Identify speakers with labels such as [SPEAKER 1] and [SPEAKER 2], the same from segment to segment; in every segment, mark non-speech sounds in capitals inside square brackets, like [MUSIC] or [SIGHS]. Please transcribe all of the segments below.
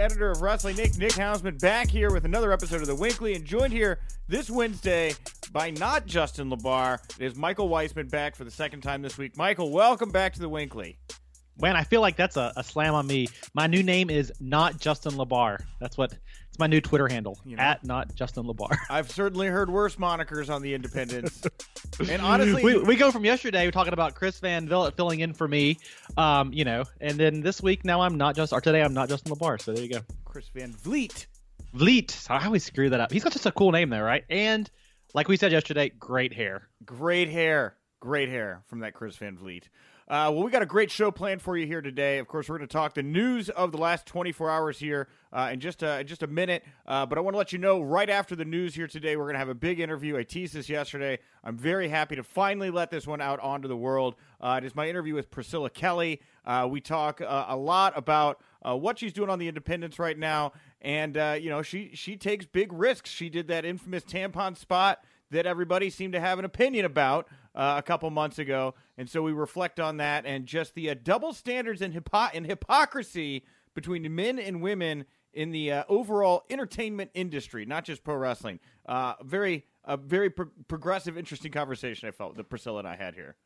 [SPEAKER 1] editor of Wrestling Inc, Nick Hausman, back here with another episode of The Winkley, and joined here this Wednesday by not Justin LaBar. It is Michael Weissman back for the second time this week. Michael, welcome back to The Winkley.
[SPEAKER 2] Man, I feel like that's a, a slam on me. My new name is not Justin LaBar. That's what it's my new Twitter handle you know, at not Justin LaBar. [LAUGHS]
[SPEAKER 1] I've certainly heard worse monikers on the Independents. [LAUGHS] and honestly,
[SPEAKER 2] we, we go from yesterday we're talking about Chris Van Vliet filling in for me, um, you know, and then this week now I'm not just or today I'm not Justin LaBar. So there you go.
[SPEAKER 1] Chris Van Vliet.
[SPEAKER 2] Vliet. I always screw that up. He's got just a cool name there, right? And like we said yesterday, great hair.
[SPEAKER 1] Great hair. Great hair from that Chris Van Vliet. Uh, well, we got a great show planned for you here today. Of course, we're going to talk the news of the last 24 hours here uh, in just a, just a minute. Uh, but I want to let you know right after the news here today, we're going to have a big interview. I teased this yesterday. I'm very happy to finally let this one out onto the world. Uh, it is my interview with Priscilla Kelly. Uh, we talk uh, a lot about what she's doing on the Independents right now, and you know she she takes big risks. She did that infamous tampon spot that everybody seemed to have an opinion about uh, a couple months ago, and so we reflect on that and just the uh, double standards and, hypo- and hypocrisy between men and women in the uh, overall entertainment industry, not just pro wrestling. Uh, very, a very pro- progressive, interesting conversation I felt that Priscilla and I had here.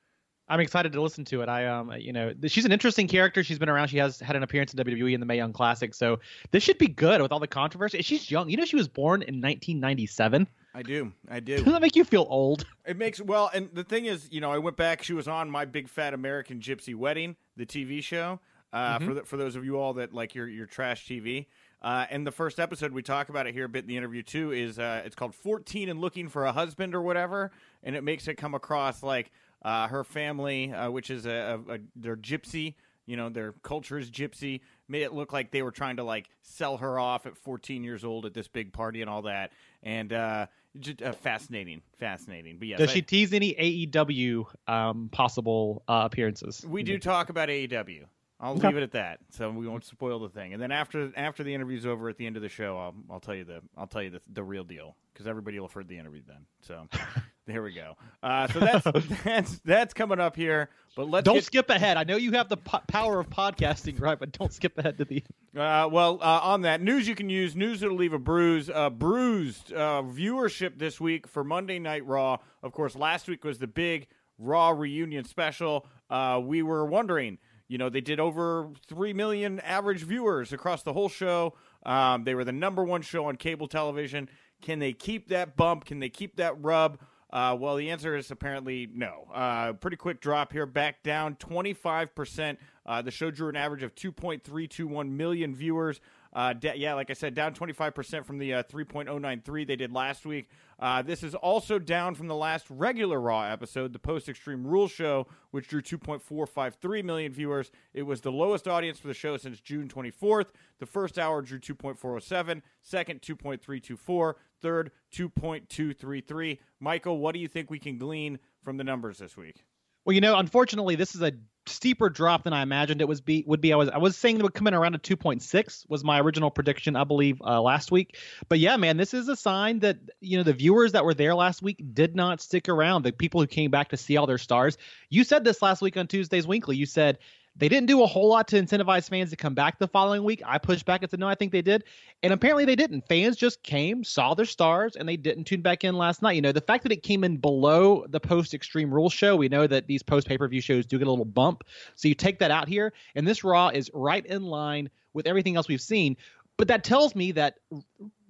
[SPEAKER 2] I'm excited to listen to it. I um you know she's an interesting character. She's been around. She has had an appearance in WWE in the Mae Young Classic, so this should be good with all the controversy. She's young. You know she was born in 1997.
[SPEAKER 1] I do. I do.
[SPEAKER 2] Doesn't that make you feel old?
[SPEAKER 1] It makes well, and the thing is, you know, I went back. She was on my Big Fat American Gypsy Wedding, the TV show. Uh, mm-hmm. For the, for those of you all that like your your trash TV. Uh, and the first episode we talk about it here a bit in the interview too is uh, it's called 14 and looking for a husband or whatever, and it makes it come across like uh, her family, uh, which is a, a, a they're gypsy, you know, their culture is gypsy, made it look like they were trying to like sell her off at 14 years old at this big party and all that, and uh, just uh, fascinating, fascinating. But yeah,
[SPEAKER 2] does she tease any AEW um, possible uh, appearances?
[SPEAKER 1] We do talk about AEW. I'll okay. leave it at that, so we won't spoil the thing. And then after after the interview's over, at the end of the show, I'll I'll tell you the I'll tell you the, the real deal because everybody will have heard the interview then. So [LAUGHS] there we go. Uh, so that's [LAUGHS] that's that's coming up here. But let's
[SPEAKER 2] don't
[SPEAKER 1] get...
[SPEAKER 2] skip ahead. I know you have the po- power of podcasting, right? But don't skip ahead to the.
[SPEAKER 1] Uh, well, uh, on that news, you can use news that'll leave a bruise. Uh, bruised uh, viewership this week for Monday Night Raw. Of course, last week was the big Raw reunion special. Uh, we were wondering. You know, they did over 3 million average viewers across the whole show. Um, they were the number one show on cable television. Can they keep that bump? Can they keep that rub? Uh, well, the answer is apparently no. Uh, pretty quick drop here, back down 25%. Uh, the show drew an average of 2.321 million viewers. Uh, de- yeah, like I said, down 25% from the uh, 3.093 they did last week. Uh, this is also down from the last regular Raw episode, the Post Extreme Rules show, which drew 2.453 million viewers. It was the lowest audience for the show since June 24th. The first hour drew 2.407, second 2.324, third 2.233. Michael, what do you think we can glean from the numbers this week?
[SPEAKER 2] Well, you know, unfortunately, this is a steeper drop than I imagined it was be would be. I was I was saying it would come in around a 2.6 was my original prediction, I believe, uh, last week. But yeah, man, this is a sign that you know the viewers that were there last week did not stick around. The people who came back to see all their stars. You said this last week on Tuesday's Winkley. You said they didn't do a whole lot to incentivize fans to come back the following week. I pushed back and said, no, I think they did. And apparently they didn't. Fans just came, saw their stars, and they didn't tune back in last night. You know, the fact that it came in below the post Extreme Rules show, we know that these post pay per view shows do get a little bump. So you take that out here, and this Raw is right in line with everything else we've seen. But that tells me that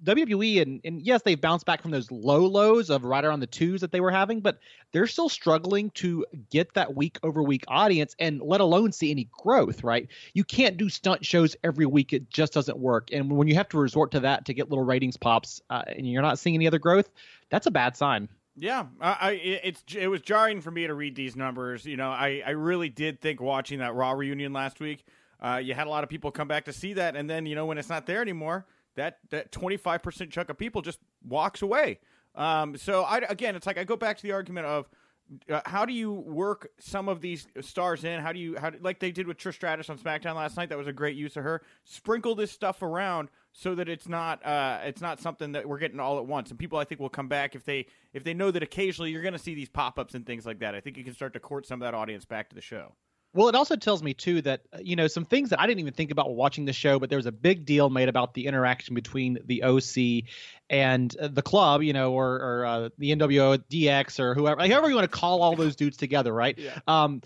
[SPEAKER 2] WWE and, and yes, they've bounced back from those low lows of right around the twos that they were having, but they're still struggling to get that week over week audience and let alone see any growth, right? You can't do stunt shows every week. It just doesn't work. And when you have to resort to that to get little ratings pops uh, and you're not seeing any other growth, that's a bad sign.
[SPEAKER 1] Yeah, I, it's it was jarring for me to read these numbers. You know, I, I really did think watching that Raw reunion last week, uh, you had a lot of people come back to see that, and then you know when it's not there anymore, that that 25% chunk of people just walks away. Um, so I again, it's like I go back to the argument of uh, how do you work some of these stars in? How do you how like they did with Trish Stratus on SmackDown last night? That was a great use of her. Sprinkle this stuff around so that it's not uh, it's not something that we're getting all at once. And people I think will come back if they if they know that occasionally you're going to see these pop ups and things like that. I think you can start to court some of that audience back to the show.
[SPEAKER 2] Well, it also tells me too that uh, you know some things that I didn't even think about watching the show, but there was a big deal made about the interaction between the OC and uh, the club, you know, or, or uh, the NWO DX or whoever, like, however you want to call all those dudes together, right?
[SPEAKER 1] Yeah.
[SPEAKER 2] Um,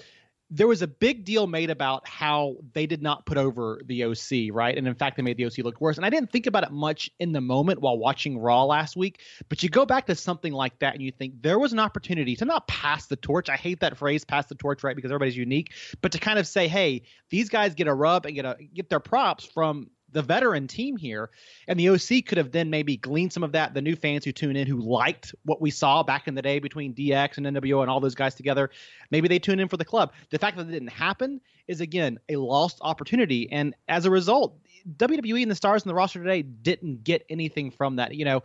[SPEAKER 2] there was a big deal made about how they did not put over the OC, right? And in fact, they made the OC look worse. And I didn't think about it much in the moment while watching Raw last week. But you go back to something like that and you think there was an opportunity to not pass the torch. I hate that phrase, pass the torch, right? Because everybody's unique. But to kind of say, hey, these guys get a rub and get a get their props from the veteran team here. And the OC could have then maybe gleaned some of that. The new fans who tune in who liked what we saw back in the day between DX and NWO and all those guys together, maybe they tune in for the club. The fact that it didn't happen is, again, a lost opportunity. And as a result, WWE and the stars in the roster today didn't get anything from that. You know,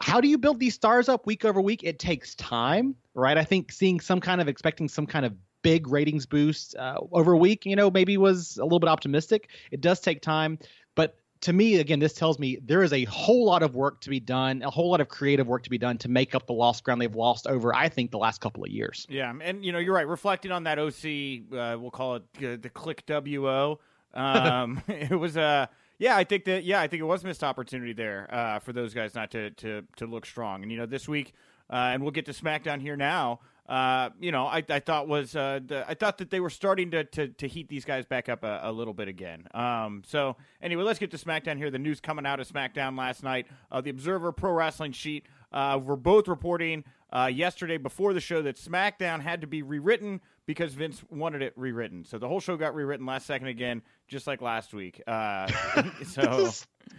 [SPEAKER 2] how do you build these stars up week over week? It takes time, right? I think seeing some kind of expecting some kind of big ratings boost uh, over a week, you know, maybe was a little bit optimistic. It does take time, but to me, again, this tells me there is a whole lot of work to be done, a whole lot of creative work to be done to make up the lost ground they've lost over, I think, the last couple of years.
[SPEAKER 1] Yeah, and you know, you're right. Reflecting on that OC, uh, we'll call it uh, the Kliq WO. Um, [LAUGHS] [LAUGHS] it was a. Uh, yeah, I think that. Yeah, I think it was missed opportunity there uh, for those guys not to to to look strong. And you know, this week, uh, and we'll get to SmackDown here now. Uh, you know, I, I thought was uh, the, I thought that they were starting to, to, to heat these guys back up a, a, little bit again. Um, so anyway, let's get to SmackDown here. The news coming out of SmackDown last night. Uh, the Observer Pro Wrestling Sheet. Uh, we're both reporting uh, yesterday before the show that SmackDown had to be rewritten because Vince wanted it rewritten. So the whole show got rewritten last second again, just like last week. Uh, [LAUGHS] so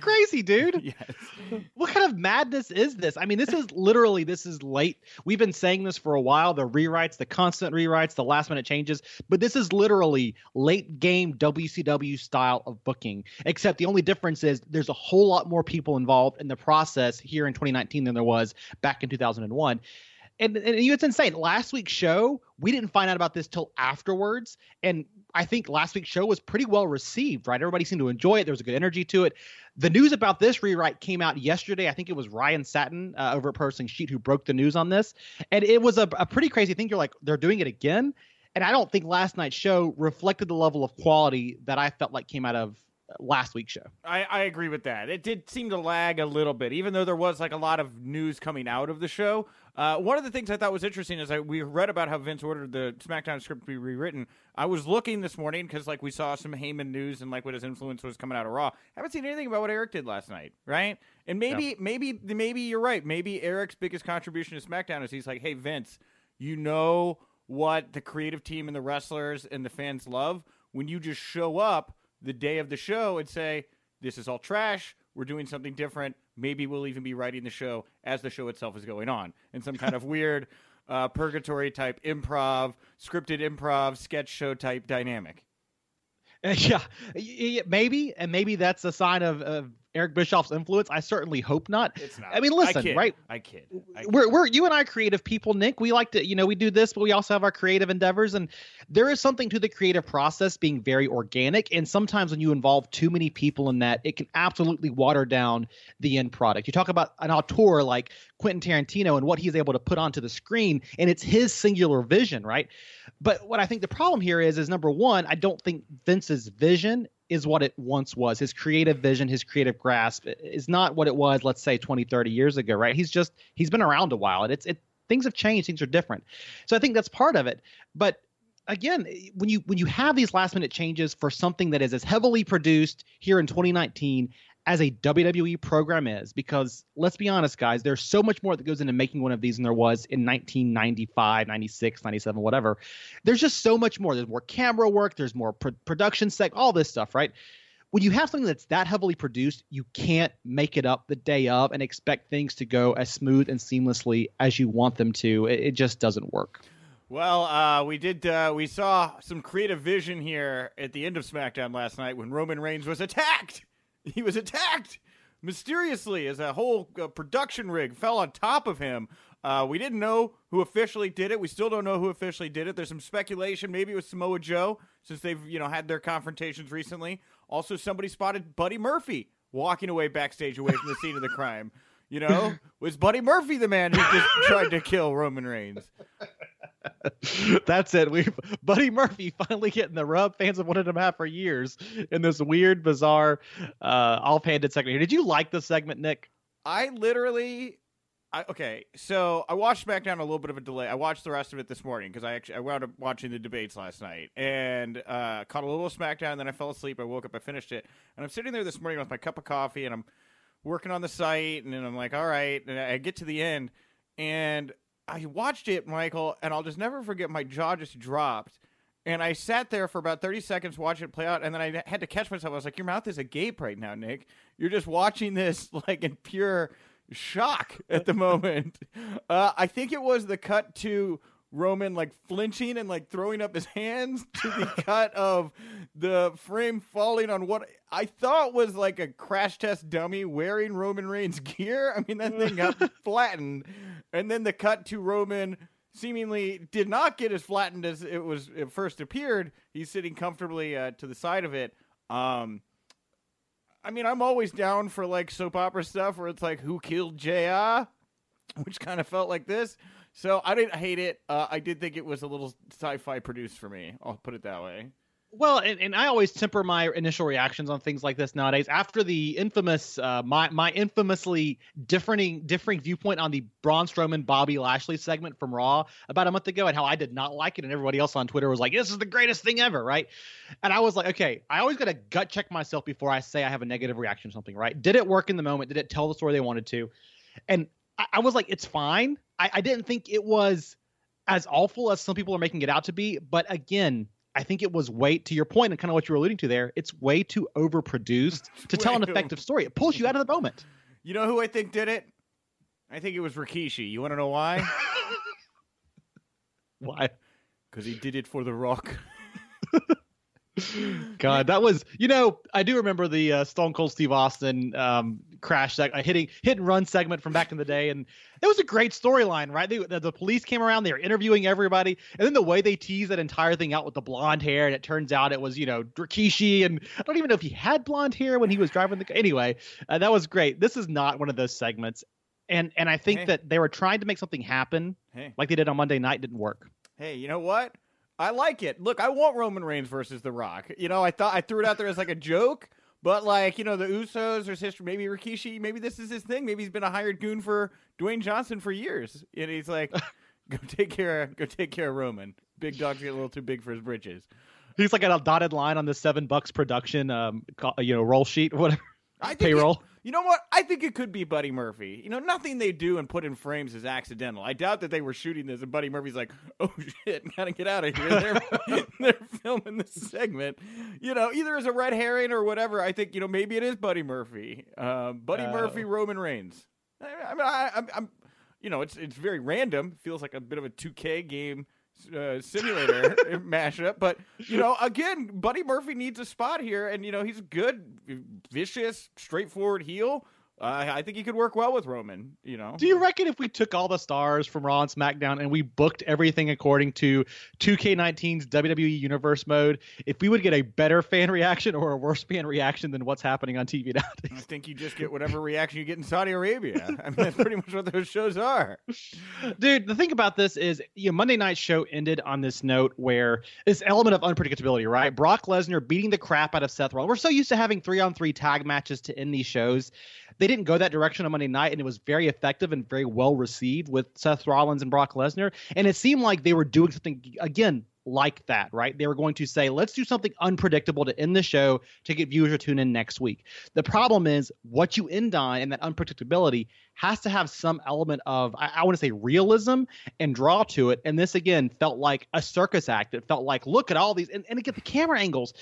[SPEAKER 2] crazy, dude. [LAUGHS]
[SPEAKER 1] yes.
[SPEAKER 2] What kind of madness is this? I mean, this is literally this is late. We've been saying this for a while. The rewrites, the constant rewrites, the last minute changes, but this is literally late game WCW style of booking. Except the only difference is there's a whole lot more people involved in the process here in 2019 than there was back in 2001 and, and it's insane. Last week's show, we didn't find out about this till afterwards, and I think last week's show was pretty well received. Right, everybody seemed to enjoy it. There was a good energy to it. The news about this rewrite came out yesterday. I think it was Ryan Satin uh, over at Pro Sheet who broke the news on this, and it was a, a pretty crazy thing. You're like, they're doing it again, and I don't think last night's show reflected the level of quality that I felt like came out of last week's show.
[SPEAKER 1] I, I agree with that. It did seem to lag a little bit, even though there was like a lot of news coming out of the show. Uh, one of the things I thought was interesting is I we read about how Vince ordered the SmackDown script to be rewritten. I was looking this morning because like we saw some Heyman news and like what his influence was coming out of Raw. I haven't seen anything about what Eric did last night, right? And maybe yeah. maybe maybe you're right. Maybe Eric's biggest contribution to SmackDown is he's like, hey Vince, you know what the creative team and the wrestlers and the fans love when you just show up the day of the show and say, this is all trash. We're doing something different. Maybe we'll even be writing the show as the show itself is going on in some kind of [LAUGHS] weird uh, purgatory type improv, scripted improv, sketch show type dynamic. [LAUGHS]
[SPEAKER 2] Yeah, maybe, and maybe that's a sign of, of Eric Bischoff's influence? I certainly hope not.
[SPEAKER 1] It's not.
[SPEAKER 2] I mean, listen,
[SPEAKER 1] I
[SPEAKER 2] right?
[SPEAKER 1] I kid. I kid.
[SPEAKER 2] We're we're you and I creative people, Nick. We like to, you know, we do this, but we also have our creative endeavors, and there is something to the creative process being very organic. And sometimes when you involve too many people in that, it can absolutely water down the end product. You talk about an auteur like Quentin Tarantino and what he's able to put onto the screen, and it's his singular vision, right? But what I think the problem here is, is number one, I don't think Vince's vision is what it once was. His creative vision, his creative grasp is not what it was, let's say 20, 30 years ago, right? He's just he's been around a while and it's it things have changed, things are different. So I think that's part of it. But again, when you when you have these last minute changes for something that is as heavily produced here in 2019 as a WWE program is because let's be honest, guys, there's so much more that goes into making one of these than there was in 1995, 96, 97, whatever. There's just so much more. There's more camera work, there's more pro- production sec, all this stuff, right? When you have something that's that heavily produced, you can't make it up the day of and expect things to go as smooth and seamlessly as you want them to. It, it just doesn't work.
[SPEAKER 1] Well, uh, we did. Uh, we saw some creative vision here at the end of SmackDown last night when Roman Reigns was attacked he was attacked mysteriously as a whole uh, production rig fell on top of him. Uh, we didn't know who officially did it. We still don't know who officially did it. There's some speculation. Maybe it was Samoa Joe, since they've you know had their confrontations recently. Also, somebody spotted Buddy Murphy walking away backstage away from the scene of the crime. You know, [LAUGHS] was Buddy Murphy the man who just tried to kill Roman Reigns? [LAUGHS]
[SPEAKER 2] That's it. We Buddy Murphy finally getting the rub fans have wanted him have for years in this weird, bizarre, uh, offhanded segment here. Did you like the segment, Nick?
[SPEAKER 1] I literally I, okay, so I watched SmackDown a little bit of a delay. I watched the rest of it this morning because I actually I wound up watching the debates last night and uh, caught a little SmackDown. Then I fell asleep. I woke up. I finished it, and I'm sitting there this morning with my cup of coffee, and I'm working on the site, and then I'm like, all right. And I get to the end, and I watched it, Michael, and I'll just never forget. My jaw just dropped, and I sat there for about 30 seconds watching it play out, and then I had to catch myself. I was like, your mouth is agape right now, Nick. You're just watching this [LAUGHS] like in pure shock at the [LAUGHS] moment. Uh, I think it was the cut to Roman like flinching and like throwing up his hands to the [LAUGHS] cut of the frame falling on what I thought was like a crash test dummy wearing Roman Reigns [LAUGHS] gear. I mean, that thing got [LAUGHS] flattened. And then the cut to Roman seemingly did not get as flattened as it was it first appeared. He's sitting comfortably uh, to the side of it. Um, I mean, I'm always down for like soap opera stuff where it's like, who killed JR? Which kind of felt like this. So I didn't hate it. Uh, I did think it was a little sci-fi produced for me. I'll put it that way.
[SPEAKER 2] Well, and, and I always temper my initial reactions on things like this nowadays. After the infamous, uh, my my infamously differing differing viewpoint on the Braun Strowman Bobby Lashley segment from Raw about a month ago, and how I did not like it, and everybody else on Twitter was like, "This is the greatest thing ever," right? And I was like, okay, I always got to gut check myself before I say I have a negative reaction to something, right? Did it work in the moment? Did it tell the story they wanted to? And I, I was like, it's fine. I, I didn't think it was as awful as some people are making it out to be, but again I think it was way to your point and kind of what you were alluding to there. It's way too overproduced [LAUGHS] to tell an effective story. It pulls you out of the moment. [LAUGHS]
[SPEAKER 1] You know who I think did it? I think it was Rikishi. You want to know why? [LAUGHS]
[SPEAKER 2] why?
[SPEAKER 1] Because he did it for The Rock.
[SPEAKER 2] God, that was you know I do remember the uh, Stone Cold Steve Austin um, crash that uh, hitting hit and run segment from back in the day, and it was a great storyline, right? They, the, the, police came around, they were interviewing everybody, and then the way they teased that entire thing out with the blonde hair, and it turns out it was you know Rikishi, and I don't even know if he had blonde hair when he was driving the. Anyway, uh, that was great. This is not one of those segments, and and I think hey. that they were trying to make something happen, hey. like they did on Monday night, didn't work.
[SPEAKER 1] Hey, you know what? I like it. Look, I want Roman Reigns versus The Rock. You know, I thought I threw it out there as like a joke, but like you know, the Usos, there's history. Maybe Rikishi, maybe this is his thing. Maybe he's been a hired goon for Dwayne Johnson for years, and he's like, [LAUGHS] go take care, of, go take care of Roman. Big dog's get a little too big for his britches.
[SPEAKER 2] He's like a dotted line on the seven bucks production, um, you know, roll sheet, whatever.
[SPEAKER 1] I [LAUGHS]
[SPEAKER 2] payroll.
[SPEAKER 1] You know what? I think it could be Buddy Murphy. You know, nothing they do and put in frames is accidental. I doubt that they were shooting this and Buddy Murphy's like, "Oh [LAUGHS] shit, gotta get out of here." [LAUGHS] They're, they're filming this segment. You know, either as a red herring or whatever. I think you know maybe it is Buddy Murphy. Um, Buddy uh, Murphy, Roman Reigns. I, I mean, I, I'm, I'm, you know, it's it's very random. Feels like a bit of a 2K game uh, simulator [LAUGHS] [LAUGHS] mashup. But you know, again, Buddy Murphy needs a spot here, and you know he's a good, vicious, straightforward heel. Uh, I think he could work well with Roman. You know.
[SPEAKER 2] Do you reckon if we took all the stars from Raw and SmackDown and we booked everything according to 2K19's WWE Universe mode, if we would get a better fan [LAUGHS] reaction or a worse fan reaction than what's happening on TV nowadays?
[SPEAKER 1] I think you just get whatever reaction you get in Saudi Arabia. I mean, that's pretty much what those shows are.
[SPEAKER 2] Dude, the thing about this is, you know, Monday Night Show ended on this note where this element of unpredictability, right? Brock Lesnar beating the crap out of Seth Rollins. We're so used to having three on three tag matches to end these shows they didn't go that direction on Monday night, and it was very effective and very well received with Seth Rollins and Brock Lesnar. And it seemed like they were doing something again like that, right? They were going to say, let's do something unpredictable to end the show to get viewers to tune in next week. The problem is what you end on and that unpredictability has to have some element of, I, I want to say, realism and draw to it. And this, again, felt like a circus act. It felt like, look at all these, and, and again, the camera angles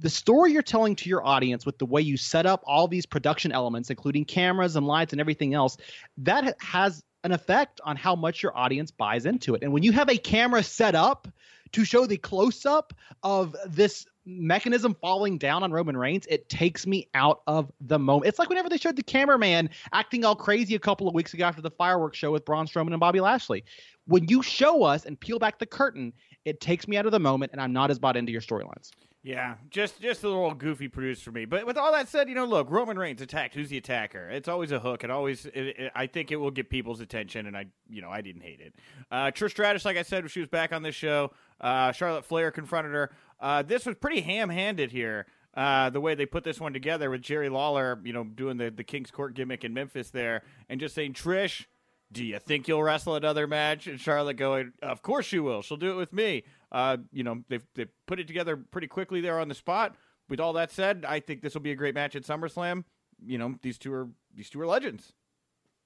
[SPEAKER 2] the story you're telling to your audience with the way you set up all these production elements, including cameras and lights and everything else, that has an effect on how much your audience buys into it. And when you have a camera set up to show the close up of this mechanism falling down on Roman Reigns, it takes me out of the moment. It's like whenever they showed the cameraman acting all crazy a couple of weeks ago after the fireworks show with Braun Strowman and Bobby Lashley. When you show us and peel back the curtain, it takes me out of the moment and I'm not as bought into your storylines.
[SPEAKER 1] Yeah, just just a little goofy produced for me. But with all that said, you know, look, Roman Reigns attacked. Who's the attacker? It's always a hook. It always, it, it, I think, it will get people's attention, and I, you know, I didn't hate it. Uh, Trish Stratus, like I said, when she was back on this show, uh, Charlotte Flair confronted her. Uh, this was pretty ham-handed here. Uh, the way they put this one together with Jerry Lawler, you know, doing the the King's Court gimmick in Memphis there, and just saying, Trish, do you think you'll wrestle another match? And Charlotte going, of course she will. She'll do it with me. Uh, you know, they've, they put it together pretty quickly there on the spot. With all that said, I think this will be a great match at SummerSlam. You know, these two are these two are legends.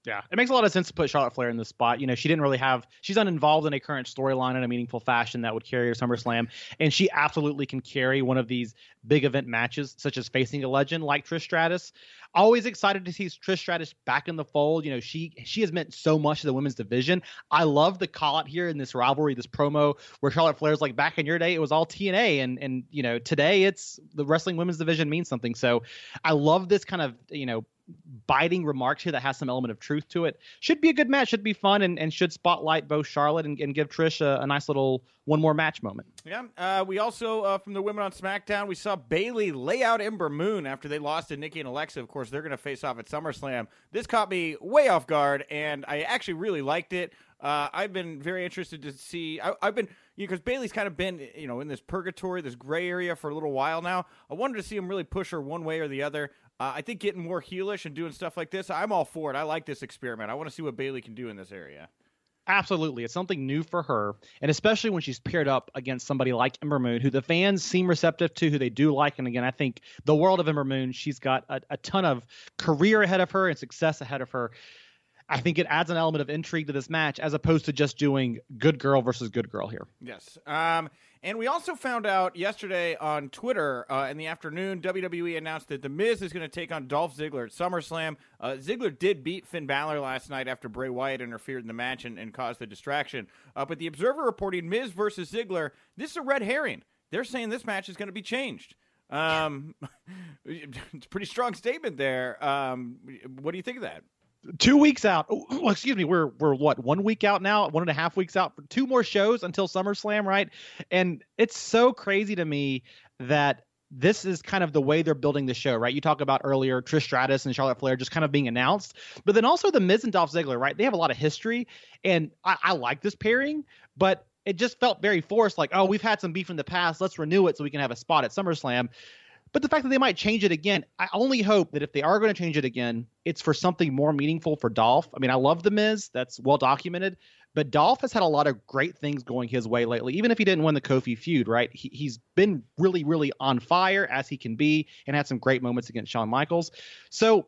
[SPEAKER 2] Yeah, it makes a lot of sense to put Charlotte Flair in this spot. You know, she didn't really have, she's uninvolved in a current storyline in a meaningful fashion that would carry her SummerSlam. And she absolutely can carry one of these big event matches, such as facing a legend like Trish Stratus. Always excited to see Trish Stratus back in the fold. You know, she she has meant so much to the women's division. I love the call out here in this rivalry, this promo where Charlotte Flair's like, back in your day, it was all TNA. And, and you know, today it's the wrestling women's division means something. So I love this kind of, you know, biting remarks here that has some element of truth to it. Should be a good match. Should be fun and, and should spotlight both Charlotte and, and give Trish a, a, nice little one more match moment.
[SPEAKER 1] Yeah. Uh, we also, uh, from the women on SmackDown, we saw Bayley lay out Ember Moon after they lost to Nikki and Alexa. Of course, they're going to face off at SummerSlam. This caught me way off guard, and I actually really liked it. Uh, I've been very interested to see. I, have been because you know, Bayley's kind of been you know in this purgatory, this gray area for a little while now. I wanted to see him really push her one way or the other. Uh, I think getting more heelish and doing stuff like this, I'm all for it. I like this experiment. I want to see what Bayley can do in this area.
[SPEAKER 2] Absolutely. It's something new for her. And especially when she's paired up against somebody like Ember Moon, who the fans seem receptive to, who they do like. And again, I think the world of Ember Moon, she's got a, a ton of career ahead of her and success ahead of her. I think it adds an element of intrigue to this match as opposed to just doing good girl versus good girl here.
[SPEAKER 1] Yes. Um, and we also found out yesterday on Twitter uh, in the afternoon, WWE announced that The Miz is going to take on Dolph Ziggler at SummerSlam. Uh, Ziggler did beat Finn Balor last night after Bray Wyatt interfered in the match and, and caused the distraction. Uh, but the Observer reporting Miz versus Ziggler, this is a red herring. They're saying this match is going to be changed. Um, [LAUGHS] it's a pretty strong statement there. Um, what do you think of that?
[SPEAKER 2] Two weeks out. Oh, oh, excuse me. We're we're what one week out now, one and a half weeks out for two more shows until SummerSlam, right? And it's so crazy to me that this is kind of the way they're building the show, right? You talk about earlier Trish Stratus and Charlotte Flair just kind of being announced, but then also the Miz and Dolph Ziggler, right? They have a lot of history, and I, I like this pairing, but it just felt very forced. Like, oh, we've had some beef in the past, let's renew it so we can have a spot at SummerSlam. But the fact that they might change it again, I only hope that if they are going to change it again, it's for something more meaningful for Dolph. I mean, I love The Miz, that's well documented, but Dolph has had a lot of great things going his way lately, even if he didn't win the Kofi feud, right? He, he's been really, really on fire as he can be and had some great moments against Shawn Michaels. So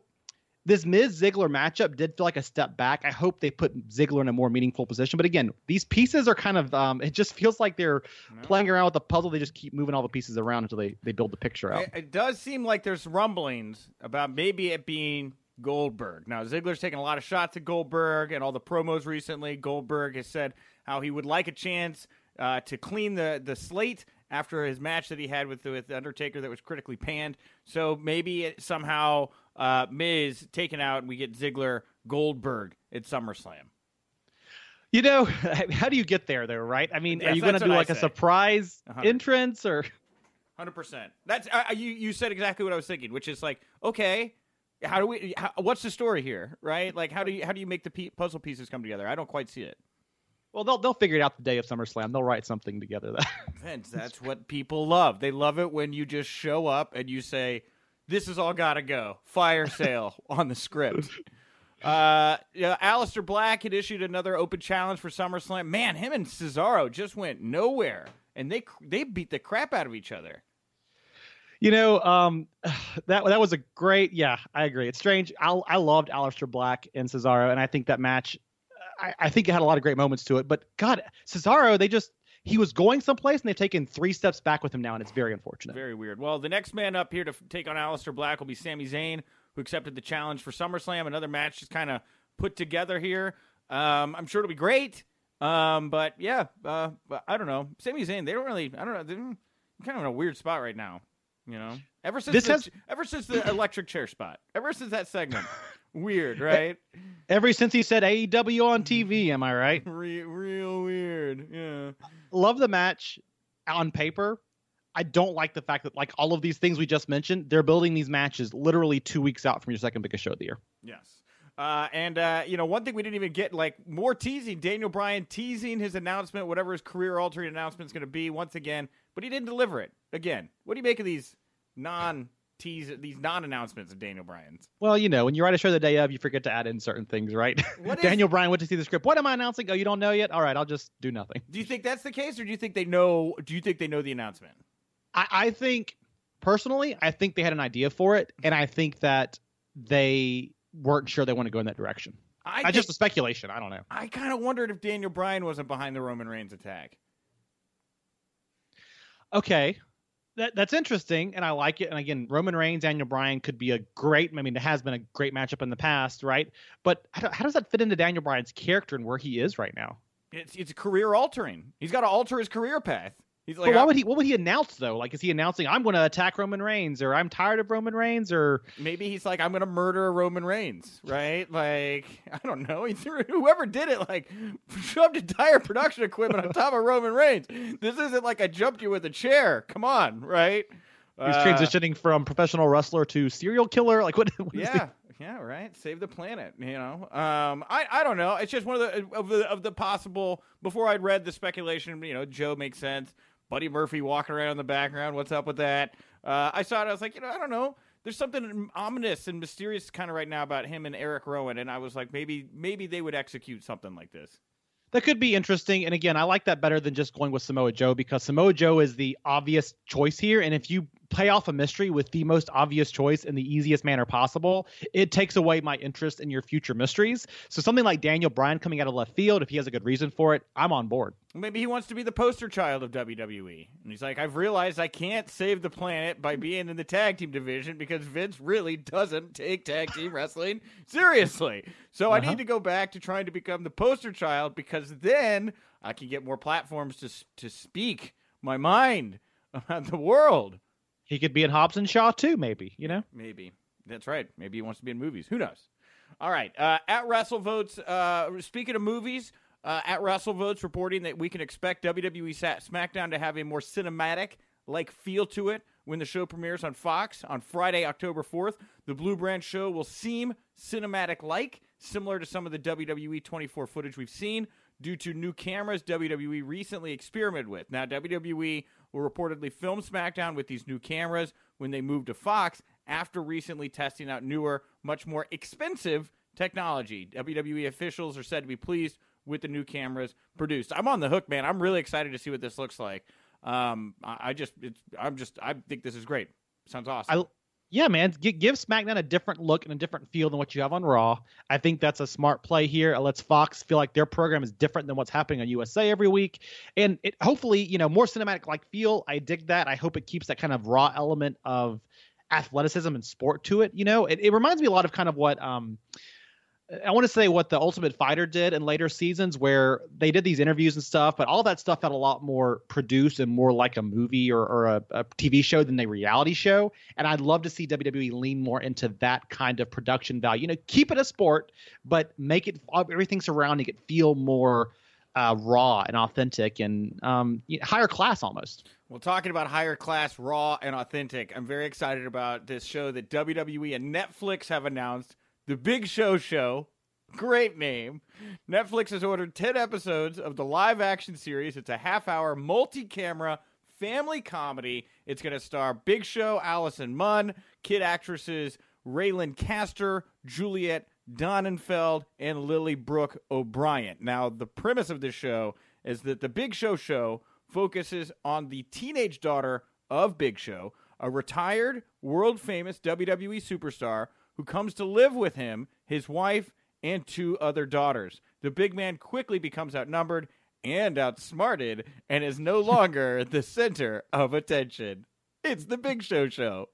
[SPEAKER 2] this Miz Ziggler matchup did feel like a step back. I hope they put Ziggler in a more meaningful position. But again, these pieces are kind of um, it just feels like they're no. playing around with the puzzle. They just keep moving all the pieces around until they, they build the picture out.
[SPEAKER 1] It, it does seem like there's rumblings about maybe it being Goldberg. Now Ziggler's taken a lot of shots at Goldberg and all the promos recently. Goldberg has said how he would like a chance uh, to clean the the slate after his match that he had with with Undertaker that was critically panned. So maybe it somehow uh, Miz taken out, and we get Ziggler Goldberg at SummerSlam.
[SPEAKER 2] You know, [LAUGHS] how do you get there, though? Right? I mean, yes, are you going to do like a surprise 100. entrance or?
[SPEAKER 1] Hundred percent. That's uh, you. You said exactly what I was thinking, which is like, okay, how do we? How, what's the story here, right? Like, how do you how do you make the pe- puzzle pieces come together? I don't quite see it.
[SPEAKER 2] Well, they'll they'll figure it out the day of SummerSlam. They'll write something together. That
[SPEAKER 1] that's what people love. They love it when you just show up and you say, this has all got to go. Fire [LAUGHS] sale on the script. [LAUGHS] Uh, yeah, Aleister Black had issued another open challenge for SummerSlam. Man, him and Cesaro just went nowhere, and they they beat the crap out of each other.
[SPEAKER 2] You know, um, [SIGHS] that that was a great. Yeah, I agree. It's strange. I I loved Aleister Black and Cesaro, and I think that match. I, I think it had a lot of great moments to it. But God, Cesaro, they just he was going someplace and they've taken three steps back with him now, and it's very unfortunate.
[SPEAKER 1] Very weird. Well, the next man up here to take on Aleister Black will be Sami Zayn, who accepted the challenge for SummerSlam. Another match just kind of put together here. Um, I'm sure it'll be great. Um, but yeah, uh, I don't know. Sami Zayn, they don't really. I don't know. They're kind of in a weird spot right now. You know, ever since this the, has... ever since the electric chair spot, ever since that segment. [LAUGHS] weird, right?
[SPEAKER 2] Ever since he said AEW on TV, am I right? [LAUGHS]
[SPEAKER 1] Real, real weird. Yeah.
[SPEAKER 2] Love the match on paper. I don't like the fact that like all of these things we just mentioned, they're building these matches literally two weeks out from your second biggest show of the year.
[SPEAKER 1] Yes. Uh, and uh, you know, one thing we didn't even get like more teasing. Daniel Bryan teasing his announcement, whatever his career-altering announcement is going to be, once again, but he didn't deliver it. Again, what do you make of these non tease these non-announcements of Daniel Bryan's?
[SPEAKER 2] Well, you know, when you write a show the day of, you forget to add in certain things, right?
[SPEAKER 1] What [LAUGHS] is-
[SPEAKER 2] Daniel Bryan went to see the script. What am I announcing? Oh, you don't know yet? All right, I'll just do nothing.
[SPEAKER 1] Do you think that's the case, or do you think they know? Do you think they know the announcement?
[SPEAKER 2] I, I think personally, I think they had an idea for it, and I think that they weren't sure they want to go in that direction.
[SPEAKER 1] I,
[SPEAKER 2] I
[SPEAKER 1] think-
[SPEAKER 2] just a speculation. I don't know.
[SPEAKER 1] I kind of wondered if Daniel Bryan wasn't behind the Roman Reigns attack.
[SPEAKER 2] Okay. That, that's interesting, and I like it. And again, Roman Reigns, Daniel Bryan could be a great. I mean, it has been a great matchup in the past, right? But how, how does that fit into Daniel Bryan's character and where he is right now?
[SPEAKER 1] It's it's career altering. He's got to alter his career path. He's like,
[SPEAKER 2] but why would he? What would he announce though? Like, is he announcing I'm going to attack Roman Reigns, or I'm tired of Roman Reigns, or
[SPEAKER 1] maybe he's like, I'm gonna murder Roman Reigns, right? Like, I don't know. He threw whoever did it, like, [LAUGHS] shoved entire production equipment on top of Roman Reigns. This isn't like I jumped you with a chair. Come on, right?
[SPEAKER 2] he's
[SPEAKER 1] Uh,
[SPEAKER 2] transitioning from professional wrestler to serial killer? Like, what? [LAUGHS] what
[SPEAKER 1] Yeah, yeah, right. Save the planet. You know, um, I I don't know. It's just one of the of the of the possible. Before I'd read the speculation, you know, Joe makes sense. Buddy Murphy walking around in the background. What's up with that? Uh, I saw it. I was like, you know, I don't know. There's something ominous and mysterious kind of right now about him and Eric Rowan, and I was like, maybe maybe they would execute something like this.
[SPEAKER 2] That could be interesting. And again, I like that better than just going with Samoa Joe because Samoa Joe is the obvious choice here. And if you play off a mystery with the most obvious choice in the easiest manner possible, it takes away my interest in your future mysteries. So something like Daniel Bryan coming out of left field, if he has a good reason for it, I'm on board.
[SPEAKER 1] Maybe he wants to be the poster child of WWE. And he's like, I've realized I can't save the planet by being in the tag team division because Vince really doesn't take tag team wrestling seriously. So I
[SPEAKER 2] Uh-huh.
[SPEAKER 1] need to go back to trying to become the poster child because then I can get more platforms to to speak my mind about the world.
[SPEAKER 2] He could be in Hobbs and Shaw too, maybe, you know?
[SPEAKER 1] Maybe. That's right. Maybe he wants to be in movies. Who knows? All right. Uh, at WrestleVotes, uh, speaking of movies, uh, at WrestleVotes reporting that we can expect WWE SmackDown to have a more cinematic like feel to it when the show premieres on Fox on Friday, October 4th. The Blue Brand show will seem cinematic like, similar to some of the WWE 24 footage we've seen due to new cameras WWE recently experimented with. Now, WWE will reportedly film SmackDown with these new cameras when they move to Fox after recently testing out newer, much more expensive technology. WWE officials are said to be pleased with the new cameras produced. I'm on the hook, man. I'm really excited to see what this looks like. Um, I, I just, I'm just, I think this is great. Sounds awesome.
[SPEAKER 2] I yeah, man, give SmackDown a different look and a different feel than what you have on Raw. I think that's a smart play here. It lets Fox feel like their program is different than what's happening on USA every week, and it hopefully you know more cinematic like feel. I dig that. I hope it keeps that kind of raw element of athleticism and sport to it. You know, it, it reminds me a lot of kind of what um. I want to say what the Ultimate Fighter did in later seasons, where they did these interviews and stuff, but all that stuff felt a lot more produced and more like a movie or, or a, a TV show than a reality show. And I'd love to see WWE lean more into that kind of production value. You know, keep it a sport, but make it everything surrounding it feel more uh, raw and authentic and um, higher class almost.
[SPEAKER 1] Well, talking about higher class, raw, and authentic, I'm very excited about this show that WWE and Netflix have announced The Big Show Show. Great name. Netflix has ordered 10 episodes of the live action series. It's a half hour multi camera family comedy. It's going to star Big Show, Allison Munn, kid actresses Reylynn Caster, Juliet Donenfeld, and Lily Brooke O'Brien. Now, the premise of this show is that the Big Show show focuses on the teenage daughter of Big Show, a retired, world famous WWE superstar who comes to live with him, his wife, and two other daughters. The big man quickly becomes outnumbered and outsmarted and is no [LAUGHS] longer the center of attention. It's the Big Show show.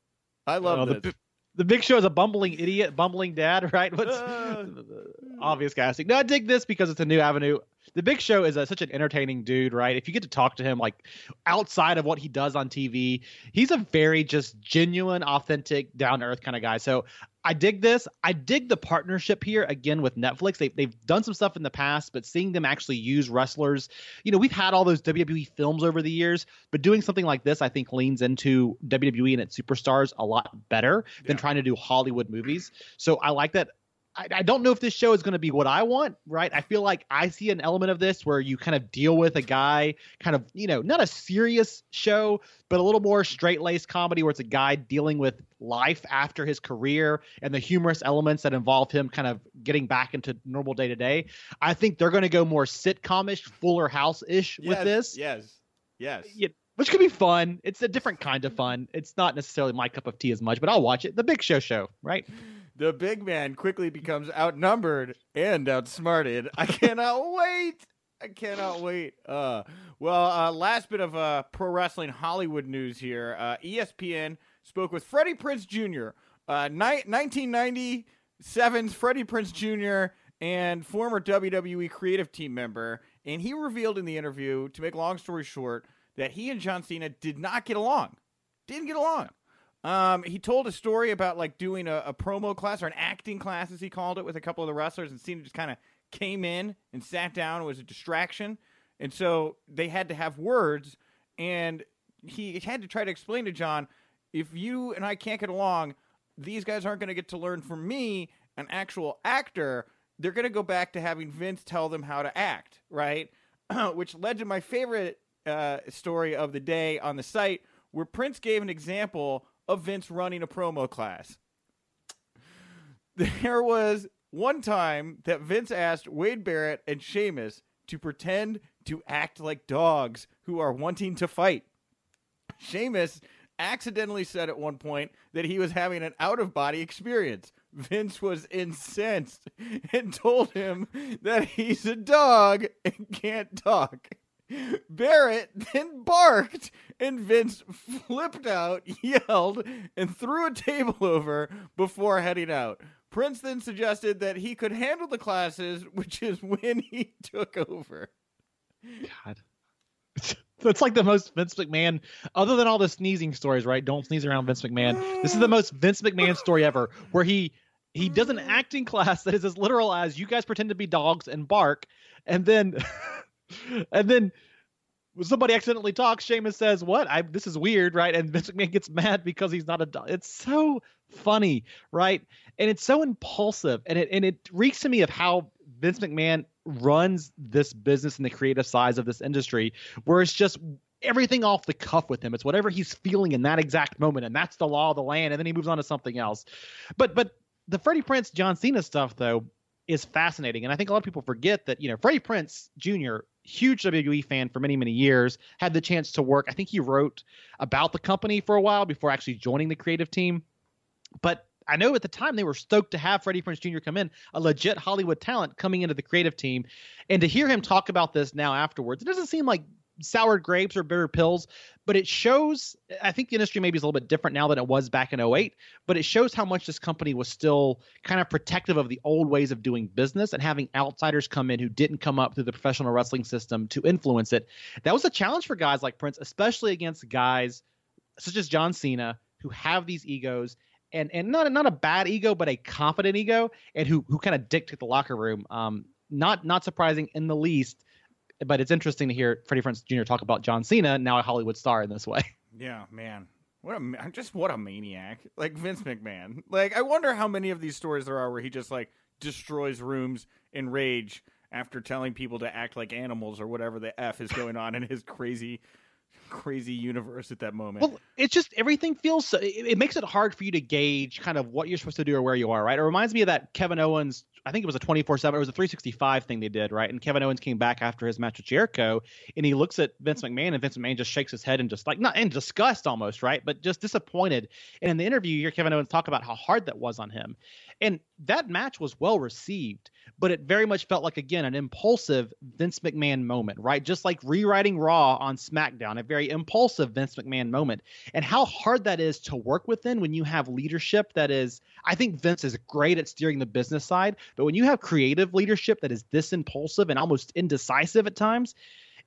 [SPEAKER 1] I love
[SPEAKER 2] Uh, the,
[SPEAKER 1] this.
[SPEAKER 2] bi- the Big Show is a bumbling idiot, bumbling dad, [LAUGHS] right? What's
[SPEAKER 1] Uh. [LAUGHS]
[SPEAKER 2] obvious casting? No, I dig this because it's a new avenue. The Big Show is a, such an entertaining dude, right? If you get to talk to him, like outside of what he does on TV, he's a very just genuine, authentic, down to earth kind of guy. So I dig this. I dig the partnership here again with Netflix. They've, they've done some stuff in the past, but seeing them actually use wrestlers, you know, we've had all those WWE films over the years, but doing something like this, I think leans into WWE and its superstars a lot better than trying to do Hollywood movies. So I like that. I, I don't know if this show is going to be what I want, right? I feel like I see an element of this where you kind of deal with a guy, kind of, you know, not a serious show, but a little more straight laced comedy where it's a guy dealing with life after his career and the humorous elements that involve him kind of getting back into normal day to day. I think they're going to go more sitcomish, Fuller House ish
[SPEAKER 1] yes,
[SPEAKER 2] with this.
[SPEAKER 1] Yes. Yes.
[SPEAKER 2] Which could be fun. It's a different kind of fun. It's not necessarily my cup of tea as much, but I'll watch it. The Big Show show, right?
[SPEAKER 1] The big man quickly becomes outnumbered and outsmarted. I cannot [LAUGHS] wait. I cannot wait. Uh, well, uh, last bit of uh, pro wrestling Hollywood news here. Uh, ESPN spoke with Freddie Prinze Jr., uh, ni- 1997's Freddie Prinze Jr., and former WWE creative team member. And he revealed in the interview, to make a long story short, that he and John Cena did not get along. Didn't get along. Um, he told a story about like doing a, a, promo class or an acting class, as he called it, with a couple of the wrestlers, and Cena just kind of came in and sat down. It was a distraction, and so they had to have words, and he had to try to explain to John, if you and I can't get along, these guys aren't going to get to learn from me, an actual actor. They're going to go back to having Vince tell them how to act, right? [CLEARS THROAT] Which led to my favorite uh, story of the day on the site, where Prinze gave an example of Vince running a promo class. There was one time that Vince asked Wade Barrett and Sheamus to pretend to act like dogs who are wanting to fight. Sheamus accidentally said at one point that he was having an out of body experience. Vince was incensed and told him that he's a dog and can't talk. [LAUGHS] Barrett then barked, and Vince flipped out, [LAUGHS] yelled, and threw a table over before heading out. Prinze then suggested that he could handle the classes, [LAUGHS] which is when he took over.
[SPEAKER 2] God. That's like the most Vince McMahon, other than all the sneezing stories, right? Don't sneeze around Vince McMahon. This is the most Vince McMahon story ever, where he he does an acting class that is as literal as you guys pretend to be dogs and bark, and then [LAUGHS] and then somebody accidentally talks, Sheamus says, "What? I this is weird, right?" And [LAUGHS] Vince McMahon gets mad because he's not a dog. It's so funny, right? And it's so impulsive, and it and it reeks to me of how Vince McMahon runs this business and the creative sides of this industry, where it's just everything off the cuff with him. It's whatever he's feeling in that exact moment, and that's the law of the land. And then he moves on to something else. But but the Freddie Prinze John Cena stuff though is fascinating, and I think a lot of people forget that you know Freddie Prinze Jr huge WWE fan for many, many years. Had the chance to work. I think he wrote about the company for a while before actually joining the creative team. But I know at the time they were stoked to have Freddie Prinze Jr. come in, a legit Hollywood talent coming into the creative team. And to hear him talk about this now afterwards, it doesn't seem like sour grapes or bitter pills, but it shows. I think the industry maybe is a little bit different now than it was back in 08, but it shows how much this company was still kind of protective of the old ways of doing business and having outsiders come in who didn't come up through the professional wrestling system to influence it. That was a challenge for guys like Prinze, especially against guys such as John Cena who have these egos and and not not a bad ego, but a confident ego, and who who kind of dictate the locker room. Um, not not surprising in the least but it's interesting to hear Freddie Prinze Jr. talk about John Cena, now a Hollywood star, in this way. [LAUGHS]
[SPEAKER 1] Yeah, man. What a just what a maniac. Like Vince McMahon. Like I wonder how many of these stories there are where he just like destroys rooms in rage after telling people to act like animals or whatever the f is going on in his crazy crazy universe at that moment.
[SPEAKER 2] Well, it's just everything feels so, it, it, makes it hard for you to gauge kind of what you're supposed to do or where you are, right? It reminds me of that Kevin Owens. I think it was a 24 7, it was a 365 thing they did, right? And Kevin Owens came back after his match with Jericho and he looks at Vince mm-hmm. McMahon and Vince McMahon just shakes his head and just like, not in disgust almost, right? But just disappointed. And in the interview, you hear Kevin Owens talk about how hard that was on him. And that match was well received, but it very much felt like, again, an impulsive Vince McMahon moment, right? Just like rewriting Raw on SmackDown, a very impulsive Vince McMahon moment. And how hard that is to work within when you have leadership that is, I think Vince is great at steering the business side, but when you have creative leadership that is this impulsive and almost indecisive at times,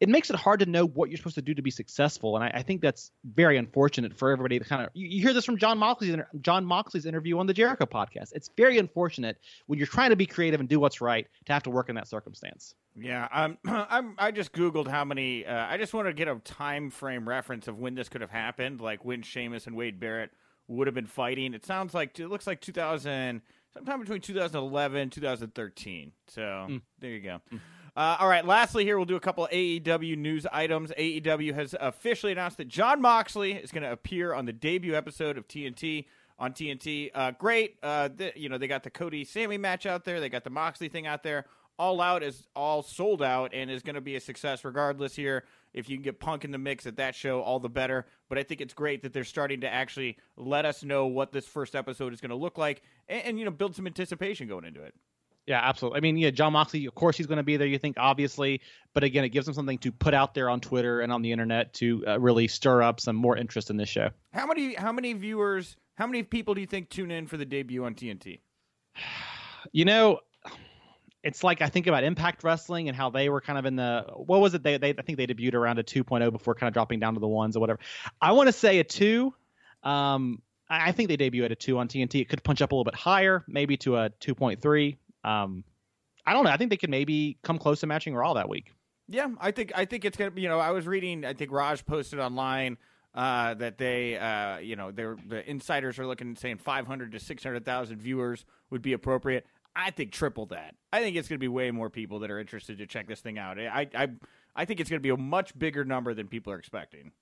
[SPEAKER 2] it makes it hard to know what you're supposed to do to be successful. And I, I think that's very unfortunate for everybody to kind of. You, you hear this from Jon Moxley's Jon Moxley's interview on the Jericho podcast. It's very unfortunate when you're trying to be creative and do what's right to have to work in that circumstance.
[SPEAKER 1] Yeah, um, [CLEARS THROAT] I'm. I just googled how many. Uh, I just want to get a time frame reference of when this could have happened, like when Sheamus and Wade Barrett would have been fighting. It sounds like it looks like 2000, sometime between 2011 2013. So mm. there you go. Mm. Uh, all right. Lastly, here we'll do a couple AEW news items. AEW has officially announced that Jon Moxley is going to appear on the debut episode of TNT on TNT. Uh, great. Uh, you know they got the Cody Sammy match out there. They got the Moxley thing out there. All Out is all sold out and is going to be a success regardless here. If you can get Punk in the mix at that show, all the better. But I think it's great that they're starting to actually let us know what this first episode is going to look like and, and you know build some anticipation going into it.
[SPEAKER 2] Yeah, absolutely. I mean, yeah, Jon Moxley, of course, he's going to be there. You think obviously, but again, it gives him something to put out there on Twitter and on the internet to uh, really stir up some more interest in this show.
[SPEAKER 1] How many how many viewers, how many people do you think tune in for the debut on TNT? [SIGHS]
[SPEAKER 2] You know, it's like I think about Impact Wrestling and how they were kind of in the what was it? They, they I think they debuted around a 2.0 before kind of dropping down to the ones or whatever. I want to say a two. Um, I think they debut at a two on TNT. It could punch up a little bit higher, maybe to a 2.3. Um, I don't know. I think they could maybe come close to matching Raw that week.
[SPEAKER 1] Yeah, I think I think it's gonna. You know, I was reading. I think Raj posted online uh, that they, uh, you know, the insiders are looking saying 500 to 600,000 viewers would be appropriate. I think triple that. I think it's going to be way more people that are interested to check this thing out. I I I think it's going to be a much bigger number than people are expecting.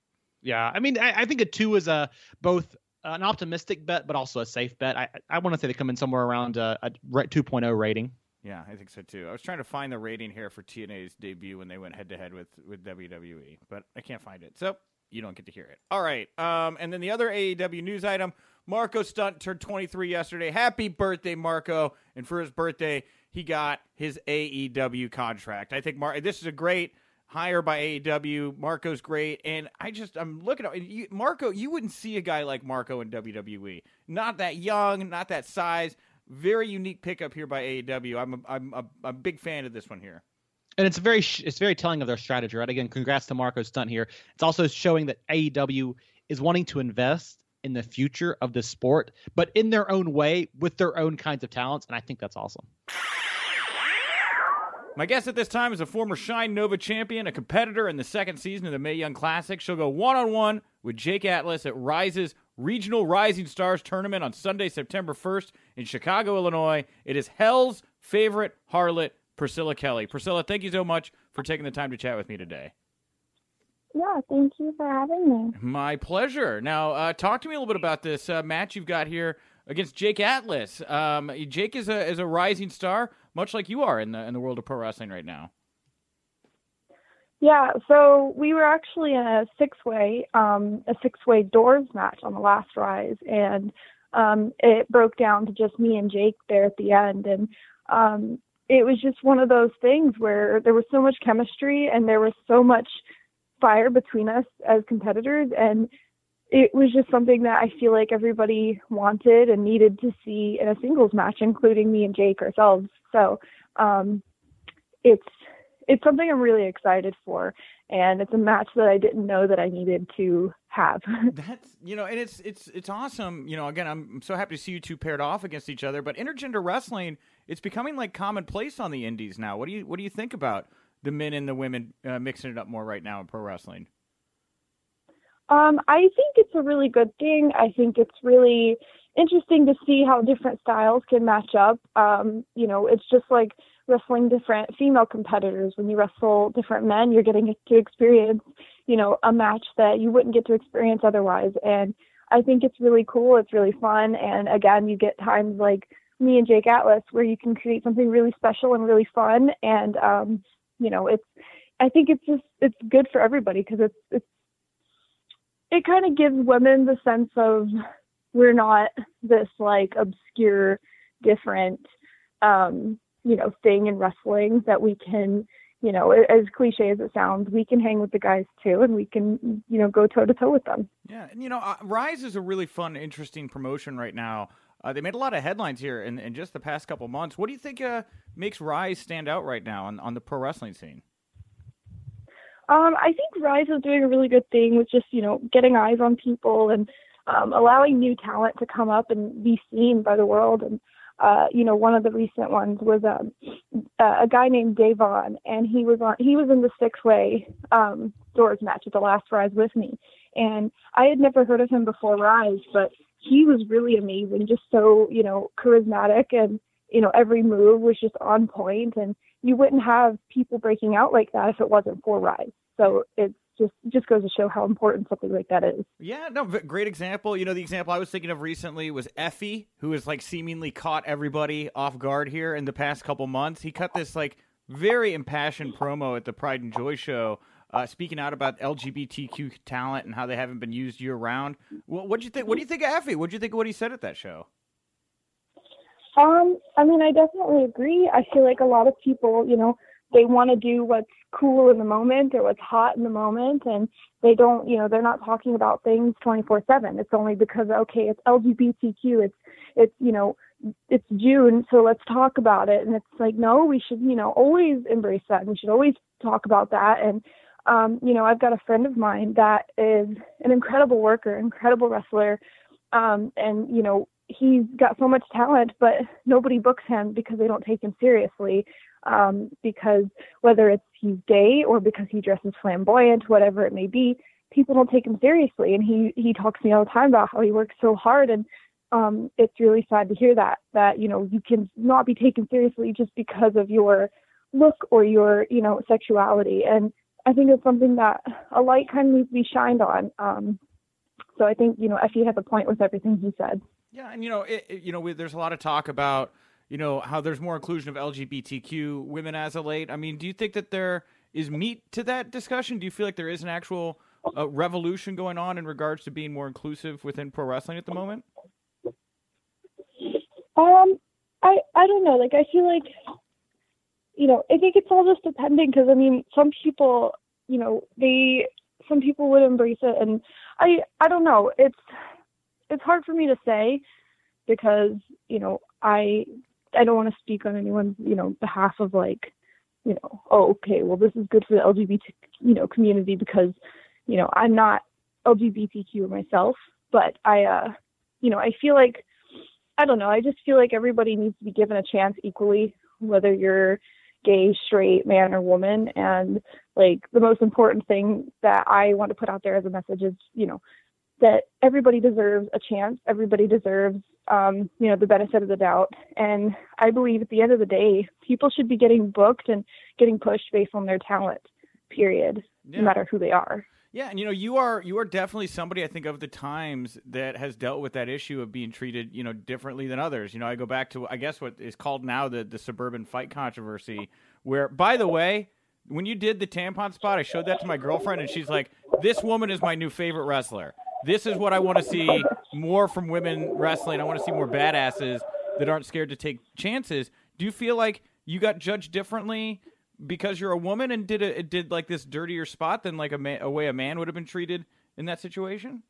[SPEAKER 2] Yeah, I mean, I, I think a two is a both an optimistic bet, but also a safe bet. I I want to say they come in somewhere around a, a 2.0 rating.
[SPEAKER 1] Yeah, I think so too. I was trying to find the rating here for TNA's debut when they went head to head with with WWE, but I can't find it. So you don't get to hear it. All right. Um, and then the other AEW news item Marko Stunt turned 23 yesterday. Happy birthday, Marko. And for his birthday, he got his AEW contract. I think Mar- this is a great hire by AEW. Marko's great. And I just, I'm looking at you, Marko, you wouldn't see a guy like Marko in WWE. Not that young, not that size. Very unique pickup here by AEW. I'm a, I'm a big fan of this one here
[SPEAKER 2] and it's very it's very telling of their strategy, right? Again, congrats to Marko Stunt here. It's also showing that AEW is wanting to invest in the future of the sport, but in their own way with their own kinds of talents, and I think that's awesome.
[SPEAKER 1] My guest at this time is a former Shine Nova champion, a competitor in the second season of the Mae Young Classic. She'll go one on one with Jake Atlas at Rise's Regional Rising Stars Tournament on Sunday, September 1st in Chicago, Illinois. It is Hell's favorite harlot Priscilla Kelly. Priscilla, thank you so much for taking the time to chat with me today.
[SPEAKER 3] Yeah, thank you for having me.
[SPEAKER 1] My pleasure. Now, uh, talk to me a little bit about this uh, match you've got here against Jake Atlas. Um, Jake is a is a rising star, much like you are in the in the world of pro wrestling right now.
[SPEAKER 3] Yeah, so we were actually in a six way um, a six way doors match on the last rise, and um, it broke down to just me and Jake there at the end, and um, it was just one of those things where there was so much chemistry and there was so much fire between us as competitors and it was just something that I feel like everybody wanted and needed to see in a singles match, including me and Jake ourselves. So um, it's it's something I'm really excited for, and it's a match that I didn't know that I needed to have. [LAUGHS]
[SPEAKER 1] That's you know, and it's it's it's awesome. You know, again, I'm so happy to see you two paired off against each other. But intergender wrestling, it's becoming like commonplace on the indies now. What do you what do you think about the men and the women uh, mixing it up more right now in pro wrestling?
[SPEAKER 3] Um, I think it's a really good thing. I think it's really interesting to see how different styles can match up. Um, you know, it's just like wrestling different female competitors. When you wrestle different men, you're getting to experience, you know, a match that you wouldn't get to experience otherwise. And I think it's really cool. It's really fun. And again, you get times like me and Jake Atlas where you can create something really special and really fun. And, um, you know, it's, I think it's just, it's good for everybody because it's, it's, it kind of gives women the sense of we're not this like obscure, different, um, you know thing in wrestling that we can you know as cliche as it sounds we can hang with the guys too and we can you know go toe to toe with them.
[SPEAKER 1] Yeah and you know uh, rise is a really fun interesting promotion right now. Uh, they made a lot of headlines here in, in just the past couple months. What do you think uh, makes rise stand out right now on, on the pro wrestling scene?
[SPEAKER 3] Um, I think Rise is doing a really good thing with just, you know, getting eyes on people and um, allowing new talent to come up and be seen by the world. And, uh, you know, one of the recent ones was um, a guy named Davon, and he was on, he was in the six way um, doors match at the last Rise with me. And I had never heard of him before Rise, but he was really amazing, just so, you know, charismatic and, you know, every move was just on point and you wouldn't have people breaking out like that if it wasn't for Rise. So it's just just goes to show how important something like that is.
[SPEAKER 1] Yeah, no, great example. You know, the example I was thinking of recently was Effy, who has like seemingly caught everybody off guard here in the past couple months. He cut this like very impassioned promo at the Pride and Joy show. Uh, speaking out about LGBTQ talent and how they haven't been used year round. What do you think? What do you think of Effy? What do you think of what he said at that show?
[SPEAKER 3] Um, I mean, I definitely agree. I feel like a lot of people, you know, they want to do what's cool in the moment or what's hot in the moment, and they don't, you know, they're not talking about things 24/7. It's only because okay, it's LGBTQ, it's it's you know, it's June, so let's talk about it. And it's like, no, we should, you know, always embrace that. And we should always talk about that. And um, you know, I've got a friend of mine that is an incredible worker, incredible wrestler, um, and you know, he's got so much talent, but nobody books him because they don't take him seriously. Um, because whether it's he's gay or because he dresses flamboyant, whatever it may be, people don't take him seriously. And he he talks to me all the time about how he works so hard, and um, it's really sad to hear that that you know you can not be taken seriously just because of your look or your you know sexuality. And I think it's something that a light kind of needs to be shined on. Um, so I think you know Effy has a point with everything he said.
[SPEAKER 1] Yeah, and you know, it, you know, we, there's a lot of talk about you know how there's more inclusion of LGBTQ women as of late. I mean, do you think that there is meat to that discussion? Do you feel like there is an actual uh, revolution going on in regards to being more inclusive within pro wrestling at the moment?
[SPEAKER 3] Um, I I don't know. Like I feel like you know I think it's all just depending because I mean some people you know they some people would embrace it and I I don't know. It's it's hard for me to say because you know I I don't want to speak on anyone's you know behalf of like you know oh okay well this is good for the LGBT you know community because you know I'm not LGBTQ myself but I uh you know I feel like I don't know I just feel like everybody needs to be given a chance equally whether you're gay straight man or woman. And like the most important thing that I want to put out there as a message is you know that everybody deserves a chance. Everybody deserves, um, you know, the benefit of the doubt. And I believe at the end of the day, people should be getting booked and getting pushed based on their talent. Period. Yeah. No matter who they are.
[SPEAKER 1] Yeah, and you know, you are you are definitely somebody I think of the times that has dealt with that issue of being treated, you know, differently than others. You know, I go back to I guess what is called now the the suburban fight controversy, where by the way, when you did the tampon spot, I showed that to my girlfriend, and she's like, "This woman is my new favorite wrestler." This is what I want to see more from women wrestling. I want to see more badasses that aren't scared to take chances. Do you feel like you got judged differently because you're a woman and did a did like this dirtier spot than like a, man, a way a man would have been treated in that situation?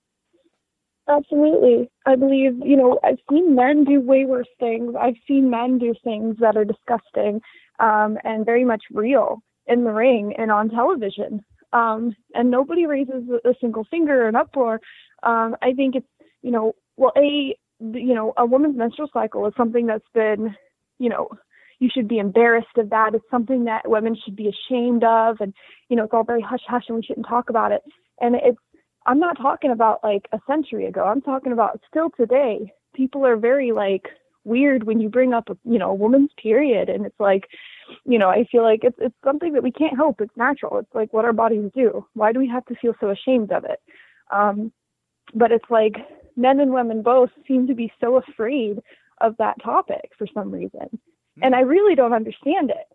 [SPEAKER 3] Absolutely. I believe, you know, I've seen men do way worse things. I've seen men do things that are disgusting um, and very much real in the ring and on television um, and nobody raises a single finger an uproar. Um, I think it's, you know, well, a, you know, a woman's menstrual cycle is something that's been, you know, you should be embarrassed of that. It's something that women should be ashamed of, and you know, it's all very hush hush, and we shouldn't talk about it. And it's, I'm not talking about like a century ago. I'm talking about still today. People are very like weird when you bring up a you know a woman's period and it's like you know i feel like it's it's something that we can't help. It's natural. It's like what our bodies do. Why do we have to feel so ashamed of it? Um but it's like men and women both seem to be so afraid of that topic for some reason. And i really don't understand it.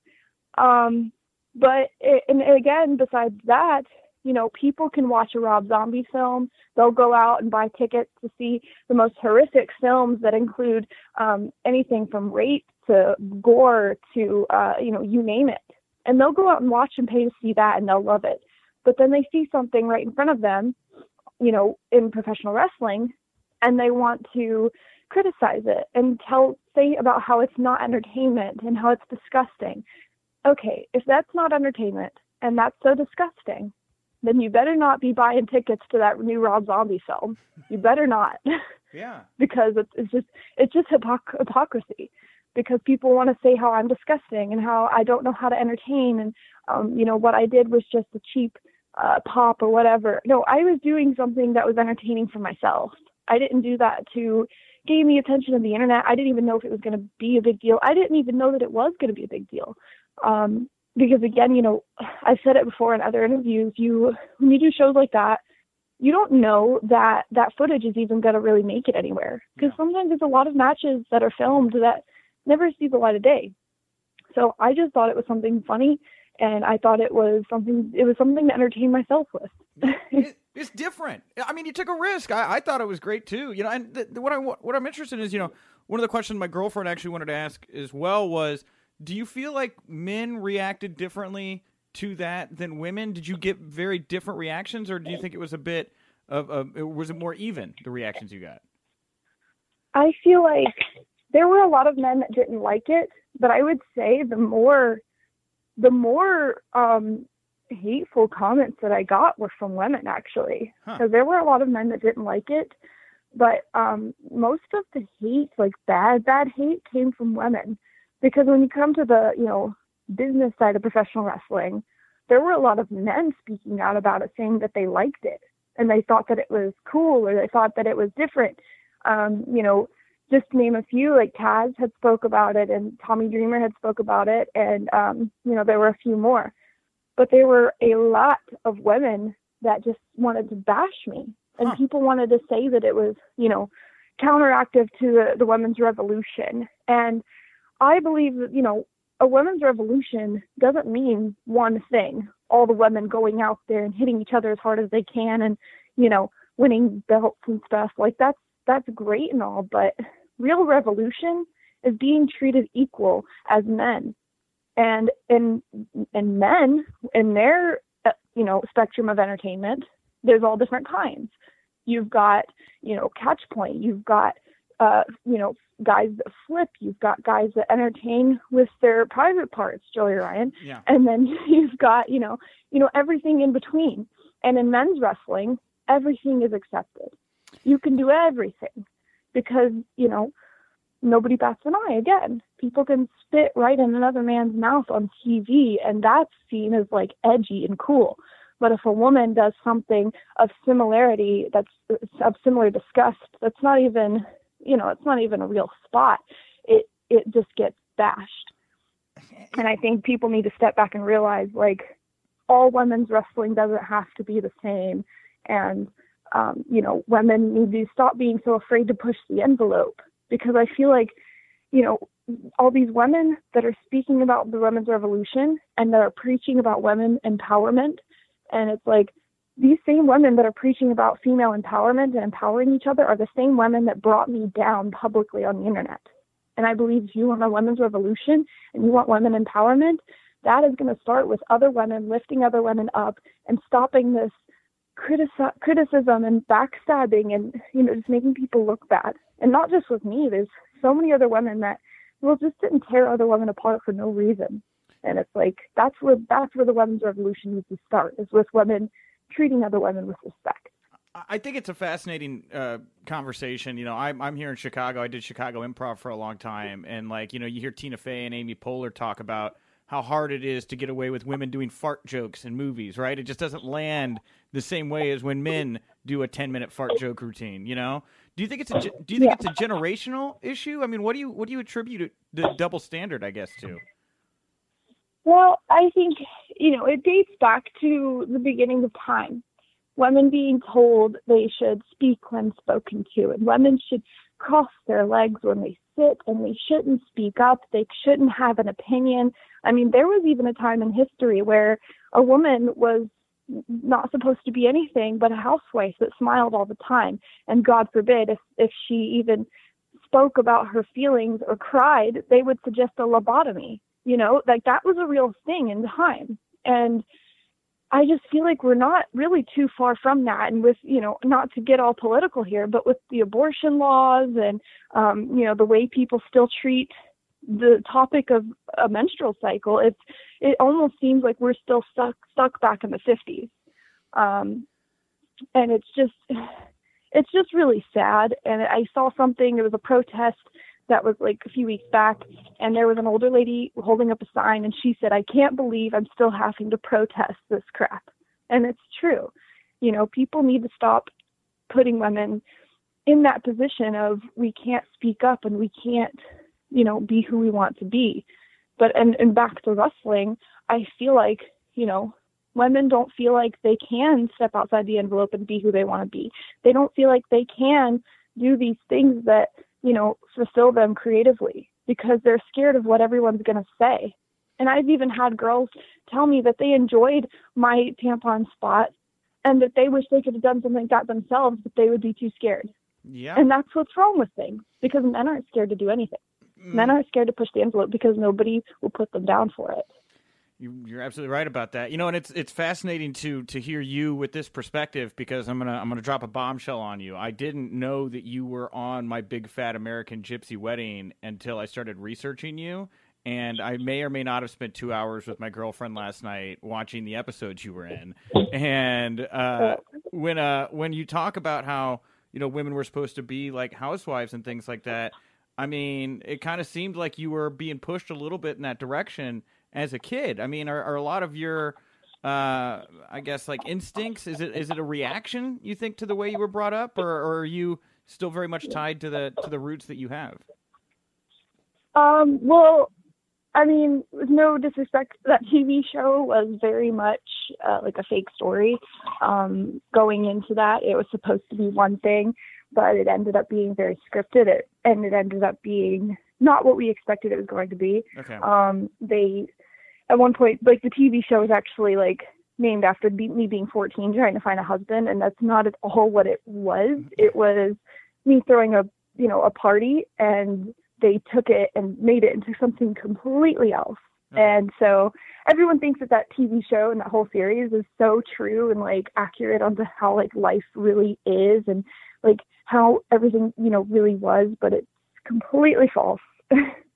[SPEAKER 3] Um but it, and again besides that you know, people can watch a Rob Zombie film. They'll go out and buy tickets to see the most horrific films that include um, anything from rape to gore to, uh, you know, you name it. And they'll go out and watch and pay to see that and they'll love it. But then they see something right in front of them, you know, in professional wrestling, and they want to criticize it and tell, say about how it's not entertainment and how it's disgusting. Okay, if that's not entertainment, and that's so disgusting, then you better not be buying tickets to that new Rob Zombie film. You better not. [LAUGHS]
[SPEAKER 1] Yeah.
[SPEAKER 3] because it's, it's just it's just hypoc- hypocrisy because people want to say how I'm disgusting and how I don't know how to entertain and um, you know what I did was just a cheap uh, pop or whatever. No, I was doing something that was entertaining for myself. I didn't do that to gain the attention of the internet. I didn't even know if it was going to be a big deal. I didn't even know that it was going to be a big deal. Um, because again, you know, I've said it before in other interviews. You when you do shows like that, you don't know that that footage is even going to really make it anywhere because
[SPEAKER 1] Yeah.
[SPEAKER 3] sometimes there's a lot of matches that are filmed that never see the light of day. So I just thought it was something funny, and I thought it was something it was something to entertain myself with.
[SPEAKER 1] it, [LAUGHS] it's different. I mean, you took a risk. I, I thought it was great too. You know, and the, what I what I'm interested in is, you know, one of the questions my girlfriend actually wanted to ask as well was, do you feel like men reacted differently to that than women? Did you get very different reactions, or do you think it was a bit of, of was it more even the reactions you got?
[SPEAKER 3] I feel like there were a lot of men that didn't like it, but I would say the more the more um hateful comments that I got were from women actually.
[SPEAKER 1] Huh.
[SPEAKER 3] Because there were a lot of men that didn't like it, but um most of the hate, like bad bad hate came from women. Because when you come to the, you know, business side of professional wrestling, there were a lot of men speaking out about it saying that they liked it and they thought that it was cool or they thought that it was different um, you know, just to name a few, like Taz had spoke about it and Tommy Dreamer had spoke about it and um, you know, there were a few more. But there were a lot of women that just wanted to bash me. And
[SPEAKER 1] Huh.
[SPEAKER 3] people wanted to say that it was, you know, counteractive to the, the women's revolution. And I believe that, you know, a women's revolution doesn't mean one thing. All the women going out there and hitting each other as hard as they can and, you know, winning belts and stuff. Like that's that's great and all, but real revolution is being treated equal as men. And and and men in their uh, you know spectrum of entertainment, there's all different kinds. You've got you know catch point. You've got uh, you know guys that flip. You've got guys that entertain with their private parts, Joey Ryan
[SPEAKER 1] Yeah.
[SPEAKER 3] and then [LAUGHS] you've got you know you know everything in between and in men's wrestling everything is accepted you can do everything because you know nobody bats an eye again people can spit right in another man's mouth on tv and that's seen as like edgy and cool but if a woman does something of similarity that's of similar disgust that's not even you know it's not even a real spot. It it just gets bashed. And I think people need to step back and realize like all women's wrestling doesn't have to be the same, and um, you know women need to stop being so afraid to push the envelope. Because I feel like you know all these women that are speaking about the women's revolution and that are preaching about women empowerment, and it's like these same women that are preaching about female empowerment and empowering each other are the same women that brought me down publicly on the internet. And I believe if you want a women's revolution and you want women empowerment, that is going to start with other women lifting other women up and stopping this critici- criticism and backstabbing and you know just making people look bad. And not just with me. There's so many other women that will just didn't tear other women apart for no reason. And it's like that's where that's where the women's revolution needs to start is with women treating other women with respect.
[SPEAKER 1] I think it's a fascinating uh, conversation. You know, I'm I'm here in Chicago. I did Chicago Improv for a long time, and like you know, you hear Tina Fey and Amy Poehler talk about how hard it is to get away with women doing fart jokes in movies. Right? It just doesn't land the same way as when men do a 10 minute fart joke routine. You know? Do you think it's a do you think
[SPEAKER 3] Yeah.
[SPEAKER 1] it's a generational issue? I mean, what do you what do you attribute it- the double standard? I guess to.
[SPEAKER 3] Well, I think, you know, it dates back to the beginning of time. Women being told they should speak when spoken to, and women should cross their legs when they sit, and they shouldn't speak up. They shouldn't have an opinion. I mean, there was even a time in history where a woman was not supposed to be anything but a housewife that smiled all the time. And God forbid if, if she even spoke about her feelings or cried, they would suggest a lobotomy you know like that was a real thing in time and i just feel like we're not really too far from that and with you know not to get all political here but with the abortion laws and um you know the way people still treat the topic of a menstrual cycle, it's it almost seems like we're still stuck stuck back in the 50s, um, and it's just [SIGHS] it's just really sad. And I saw something. it was a protest that was like a few weeks back, and there was an older lady holding up a sign, and she said, "I can't believe I'm still having to protest this crap." And it's true. You know, people need to stop putting women in that position of we can't speak up and we can't, you know, be who we want to be. But and and back to wrestling, I feel like, you know, women don't feel like they can step outside the envelope and be who they want to be. They don't feel like they can do these things that, you know, fulfill them creatively because they're scared of what everyone's going to say. And I've even had girls tell me that they enjoyed my tampon spot and that they wish they could have done something like that themselves, but they would be too scared.
[SPEAKER 1] Yeah.
[SPEAKER 3] And that's what's wrong with things because men aren't scared to do anything.
[SPEAKER 1] Mm.
[SPEAKER 3] Men aren't scared to push the envelope because nobody will put them down for it.
[SPEAKER 1] You, you're absolutely right about that. You know, and it's it's fascinating to to hear you with this perspective because I'm gonna I'm gonna drop a bombshell on you. I didn't know that you were on my big fat American Gypsy wedding until I started researching you. And I may or may not have spent two hours with my girlfriend last night watching the episodes you were in. And uh, when uh, when you talk about how you know women were supposed to be like housewives and things like that, I mean, it kind of seemed like you were being pushed a little bit in that direction as a kid. I mean, are, are a lot of your, uh, I guess, like instincts? Is it is it a reaction you think to the way you were brought up, or, or are you still very much tied to the to the roots that you have?
[SPEAKER 3] Um, well, I mean, with no disrespect, that TV show was very much uh, like a fake story. Um, going into that, it was supposed to be one thing, but it ended up being very scripted. It and it ended up being not what we expected it was going to be.
[SPEAKER 1] Okay.
[SPEAKER 3] Um, they at one point, like the TV show was actually like named after be- me being 14 trying to find a husband, and that's not at all what it was. Mm-hmm. It was me throwing a you know a party and they took it and made it into something completely else.
[SPEAKER 1] Okay.
[SPEAKER 3] And so everyone thinks that that TV show and that whole series is so true and like accurate onto how like life really is and like how everything, you know, really was, but it's completely false. [LAUGHS]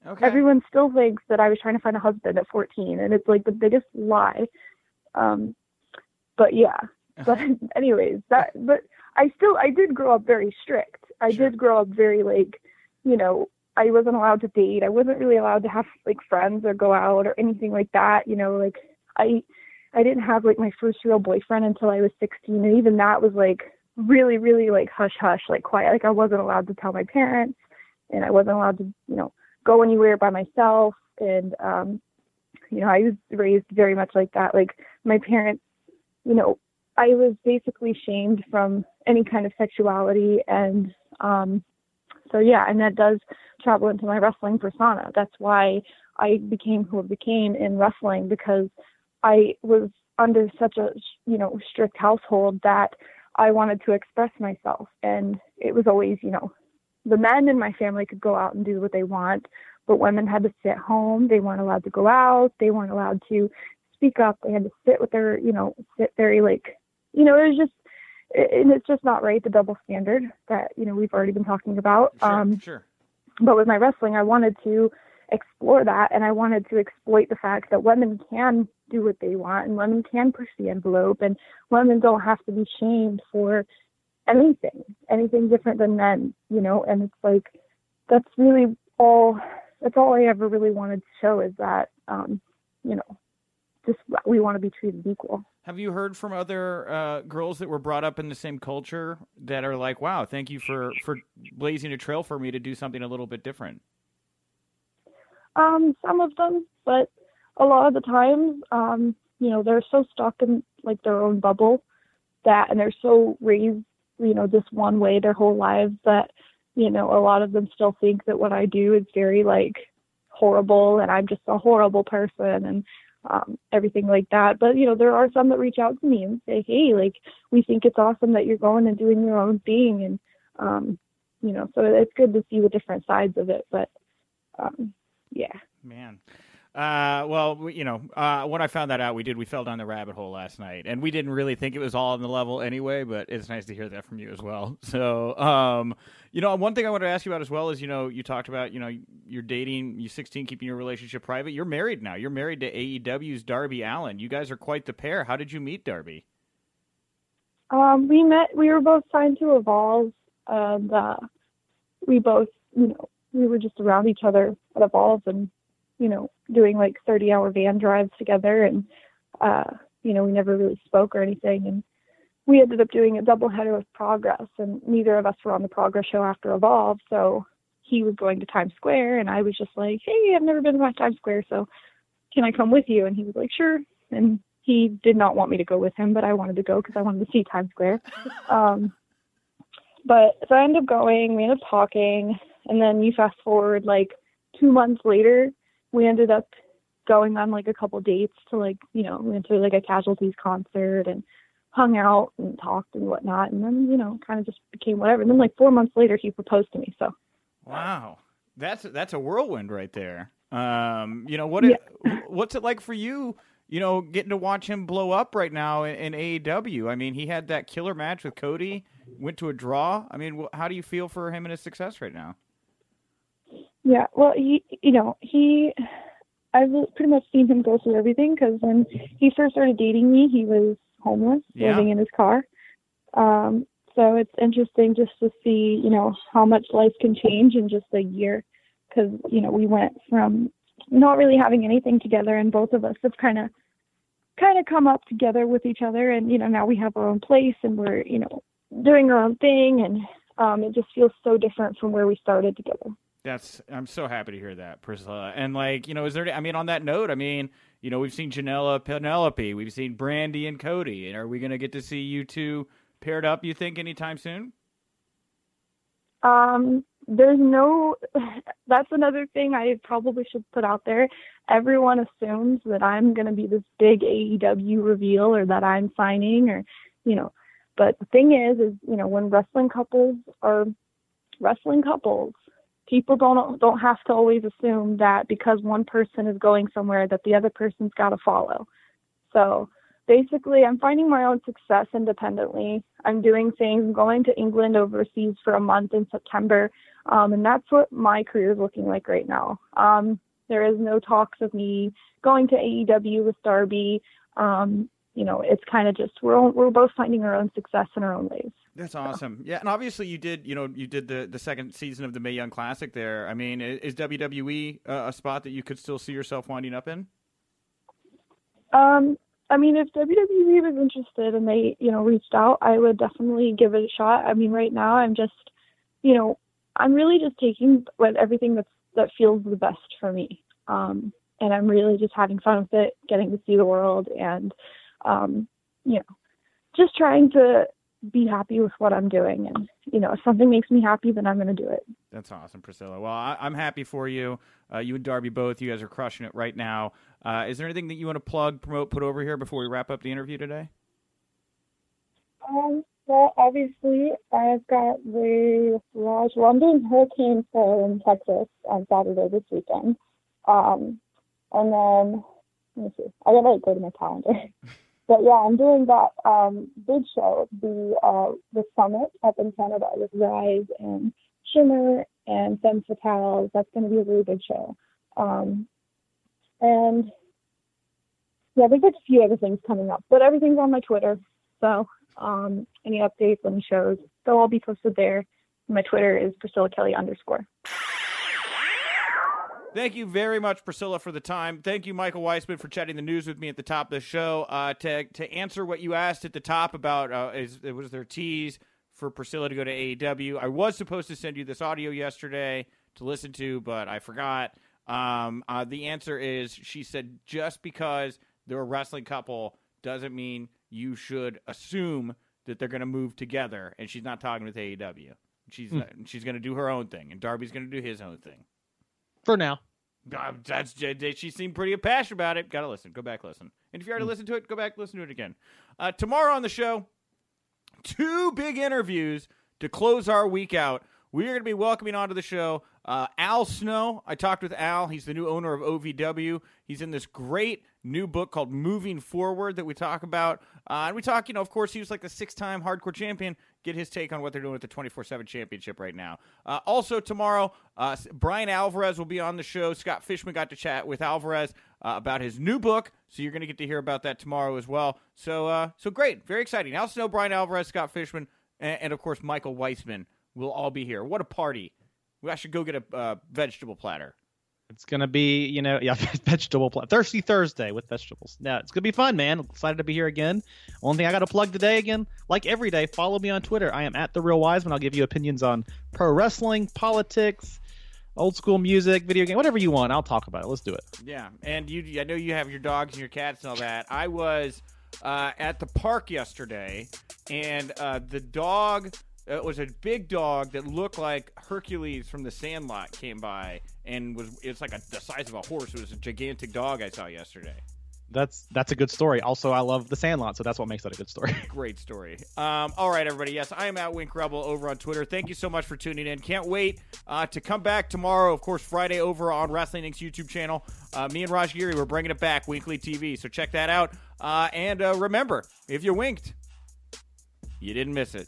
[SPEAKER 1] Okay.
[SPEAKER 3] Everyone still thinks that I was trying to find a husband at 14 and it's like the biggest lie. Um but yeah. But [LAUGHS] anyways, that but I still I did grow up very strict. I
[SPEAKER 1] Sure.
[SPEAKER 3] did grow up very like, you know, I wasn't allowed to date. I wasn't really allowed to have like friends or go out or anything like that. You know, like I I didn't have like my first real boyfriend until I was 16, and even that was like really, really like hush hush, like quiet. Like I wasn't allowed to tell my parents, and I wasn't allowed to, you know, go anywhere by myself. And um, you know, I was raised very much like that. Like my parents, you know, I was basically shamed from any kind of sexuality, and um, so yeah, and that does travel into my wrestling persona. That's why I became who I became in wrestling because I was under such a you know strict household that I wanted to express myself, and it was always you know the men in my family could go out and do what they want, but women had to sit home. They weren't allowed to go out. They weren't allowed to speak up. They had to sit with their you know sit very like you know it was just and it's just not right the double standard that you know we've already been talking about
[SPEAKER 1] Sure.
[SPEAKER 3] um
[SPEAKER 1] sure.
[SPEAKER 3] but with my wrestling, I wanted to explore that and I wanted to exploit the fact that women can do what they want and women can push the envelope and women don't have to be shamed for anything, anything different than men, you know, and it's like that's really all that's all I ever really wanted to show is that um, you know, just we want to be treated equal.
[SPEAKER 1] Have you heard from other uh, girls that were brought up in the same culture that are like, "Wow, thank you for for blazing a trail for me to do something a little bit different"?
[SPEAKER 3] Um, some of them, but a lot of the times, um, you know, they're so stuck in like their own bubble that, and they're so raised, you know, this one way their whole lives that, you know, a lot of them still think that what I do is very like horrible and I'm just a horrible person and um, everything like that. But you know, there are some that reach out to me and say, "Hey, like we think it's awesome that you're going and doing your own thing," and um, you know, so it's good to see the different sides of it. But um, yeah.
[SPEAKER 1] Man. Uh, well, we, you know, uh, when I found that out, we did. We fell down the rabbit hole last night, and we didn't really think it was all on the level anyway. But it's nice to hear that from you as well. [LAUGHS] So, um, you know, one thing I wanted to ask you about as well is, you know, you talked about, you know, you're dating, you're 16, keeping your relationship private. You're married now. You're married to AEW's Darby Allin. You guys are quite the pair. How did you meet Darby?
[SPEAKER 3] Um, we met. We were both signed to Evolve, and uh, we both, you know, we were just around each other at Evolve, and you know, doing like 30 hour van drives together. And, uh, you know, we never really spoke or anything. And we ended up doing a double header with Progress, and neither of us were on the Progress show after Evolve. So he was going to Times Square, and I was just like, hey, I've never been to Times Square, so can I come with you? And he was like, sure. And he did not want me to go with him, but I wanted to go because I wanted to see Times Square. [LAUGHS] Um, but so I ended up going, we ended up talking, and then you fast forward like two months later, we ended up going on like a couple dates to like you know went to like a casualties concert and hung out and talked and whatnot. And then you know kind of just became whatever. And then like four months later he proposed to me so.
[SPEAKER 1] Wow. That's that's a whirlwind right there. Um you know what it, yeah. what's it like for you you know getting to watch him blow up right now in, in AEW I mean he had that killer match with Cody went to a draw. I mean how do you feel for him and his success right now
[SPEAKER 3] yeah, well, he, you know, he, I've pretty much seen him go through everything because when he first started dating me, he was homeless, yeah. living in his car. Um, so it's interesting just to see, you know, how much life can change in just a year. Because, you know, we went from not really having anything together, and both of us have kind of, kind of come up together with each other, and you know, now we have our own place, and we're, you know, doing our own thing, and um, it just feels so different from where we started together.
[SPEAKER 1] That's I'm so happy to hear that, Priscilla. And like, you know, is there I mean on that note, I mean, you know, we've seen Janela Penelope, we've seen Brandi and Cody. And are we gonna get to see you two paired up, you think, anytime soon?
[SPEAKER 3] Um, there's no [SIGHS] that's another thing I probably should put out there. Everyone assumes that I'm gonna be this big AEW reveal or that I'm signing or you know. But the thing is is, you know, when wrestling couples are wrestling couples people don't don't have to always assume that because one person is going somewhere that the other person's got to follow. So basically, I'm finding my own success independently. I'm doing things. I'm going to England overseas for a month in September, um, and that's what my career is looking like right now. Um, there is no talks of me going to AEW with Darby. Um, you know, it's kind of just we're all, we're both finding our own success in our own ways.
[SPEAKER 1] That's awesome. Yeah, and obviously you did. You know, you did the the second season of the Mae Young Classic. There, I mean, is WWE a, a spot that you could still see yourself winding up in?
[SPEAKER 3] Um, I mean, if WWE was interested and they, you know, reached out, I would definitely give it a shot. I mean, right now I'm just, you know, I'm really just taking what everything that's that feels the best for me. Um, and I'm really just having fun with it, getting to see the world, and um, you know, just trying to be happy with what I'm doing. And, you know, if something makes me happy, then I'm going to do it.
[SPEAKER 1] That's awesome, Priscilla. Well, I, am happy for you. Uh, you and Darby both. You guys are crushing it right now. Uh, is there anything that you want to plug, promote, put over here before we wrap up the interview today?
[SPEAKER 3] Um, well, obviously, I've got the Raj. London Hurricane Fair in Texas on Saturday this weekend. Um, and then, let me see. I gotta go to my calendar. [LAUGHS] but yeah, I'm doing that um, big show, the uh, the summit up in Canada with Rise and Shimmer and Femme. That's going to be a really big show. Um, and yeah, there's like a few other things coming up, but everything's on my Twitter. So um, any updates, any shows, they'll all be posted there. My Twitter is Priscilla Kelly underscore.
[SPEAKER 1] Thank you very much, Priscilla, for the time. Thank you, Michael Weissman, for chatting the news with me at the top of the show. Uh, to to answer what you asked at the top about uh, is was there a tease for Priscilla to go to AEW. I was supposed to send you this audio yesterday to listen to, but I forgot. Um, uh, the answer is she said just because they're a wrestling couple doesn't mean you should assume that they're going to move together. And she's not talking with AEW. She's mm. she's going to do her own thing, and Darby's going to do his own thing
[SPEAKER 2] for now.
[SPEAKER 1] Uh, that's she seemed pretty passionate about it. Got to listen. Go back listen. And if you already mm. listened to it, go back listen to it again. Uh, tomorrow on the show, two big interviews to close our week out. We are going to be welcoming onto the show Uh, Al Snow, I talked with Al. He's the new owner of OVW. He's in this great new book called Moving Forward that we talk about. Uh, and we talk, you know, of course, he was like the six time hardcore champion. Get his take on what they're doing with the 24 7 championship right now. Uh, also, tomorrow, uh, Bryan Alvarez will be on the show. Scott Fishman got to chat with Alvarez uh, about his new book. So you're going to get to hear about that tomorrow as well. So, uh, so great. Very exciting. Al Snow, Bryan Alvarez, Scott Fishman, and, and, of course, Michael Weissman will all be here. What a party. We I should go get a uh, vegetable platter.
[SPEAKER 2] It's gonna be, you know, yeah, [LAUGHS] vegetable platter. Thirsty Thursday with vegetables. Yeah, it's gonna be fun, man. Excited to be here again. Only thing I got to plug today again, like every day, follow me on Twitter. I am at the Real Wiseman. I'll give you opinions on pro wrestling, politics, old school music, video game, whatever you want. I'll talk about it. Let's do it.
[SPEAKER 1] Yeah, and you, I know you have your dogs and your cats and all that. I was uh, at the park yesterday, and uh, the dog it was a big dog that looked like Hercules from the Sandlot came by and was it's like a, the size of a horse. It was a gigantic dog I saw yesterday.
[SPEAKER 2] That's that's a good story. Also, I love the Sandlot, so that's what makes that a good story. [LAUGHS]
[SPEAKER 1] Great story. Um, all right, everybody. Yes, I am at Wink Rebel over on Twitter. Thank you so much for tuning in. Can't wait uh, to come back tomorrow. Of course, Friday over on Wrestling Inc.'s YouTube channel. Uh, me and Raj Giri, we're bringing it back, weekly TV. So check that out. Uh, and uh, remember, if you winked, you didn't miss it.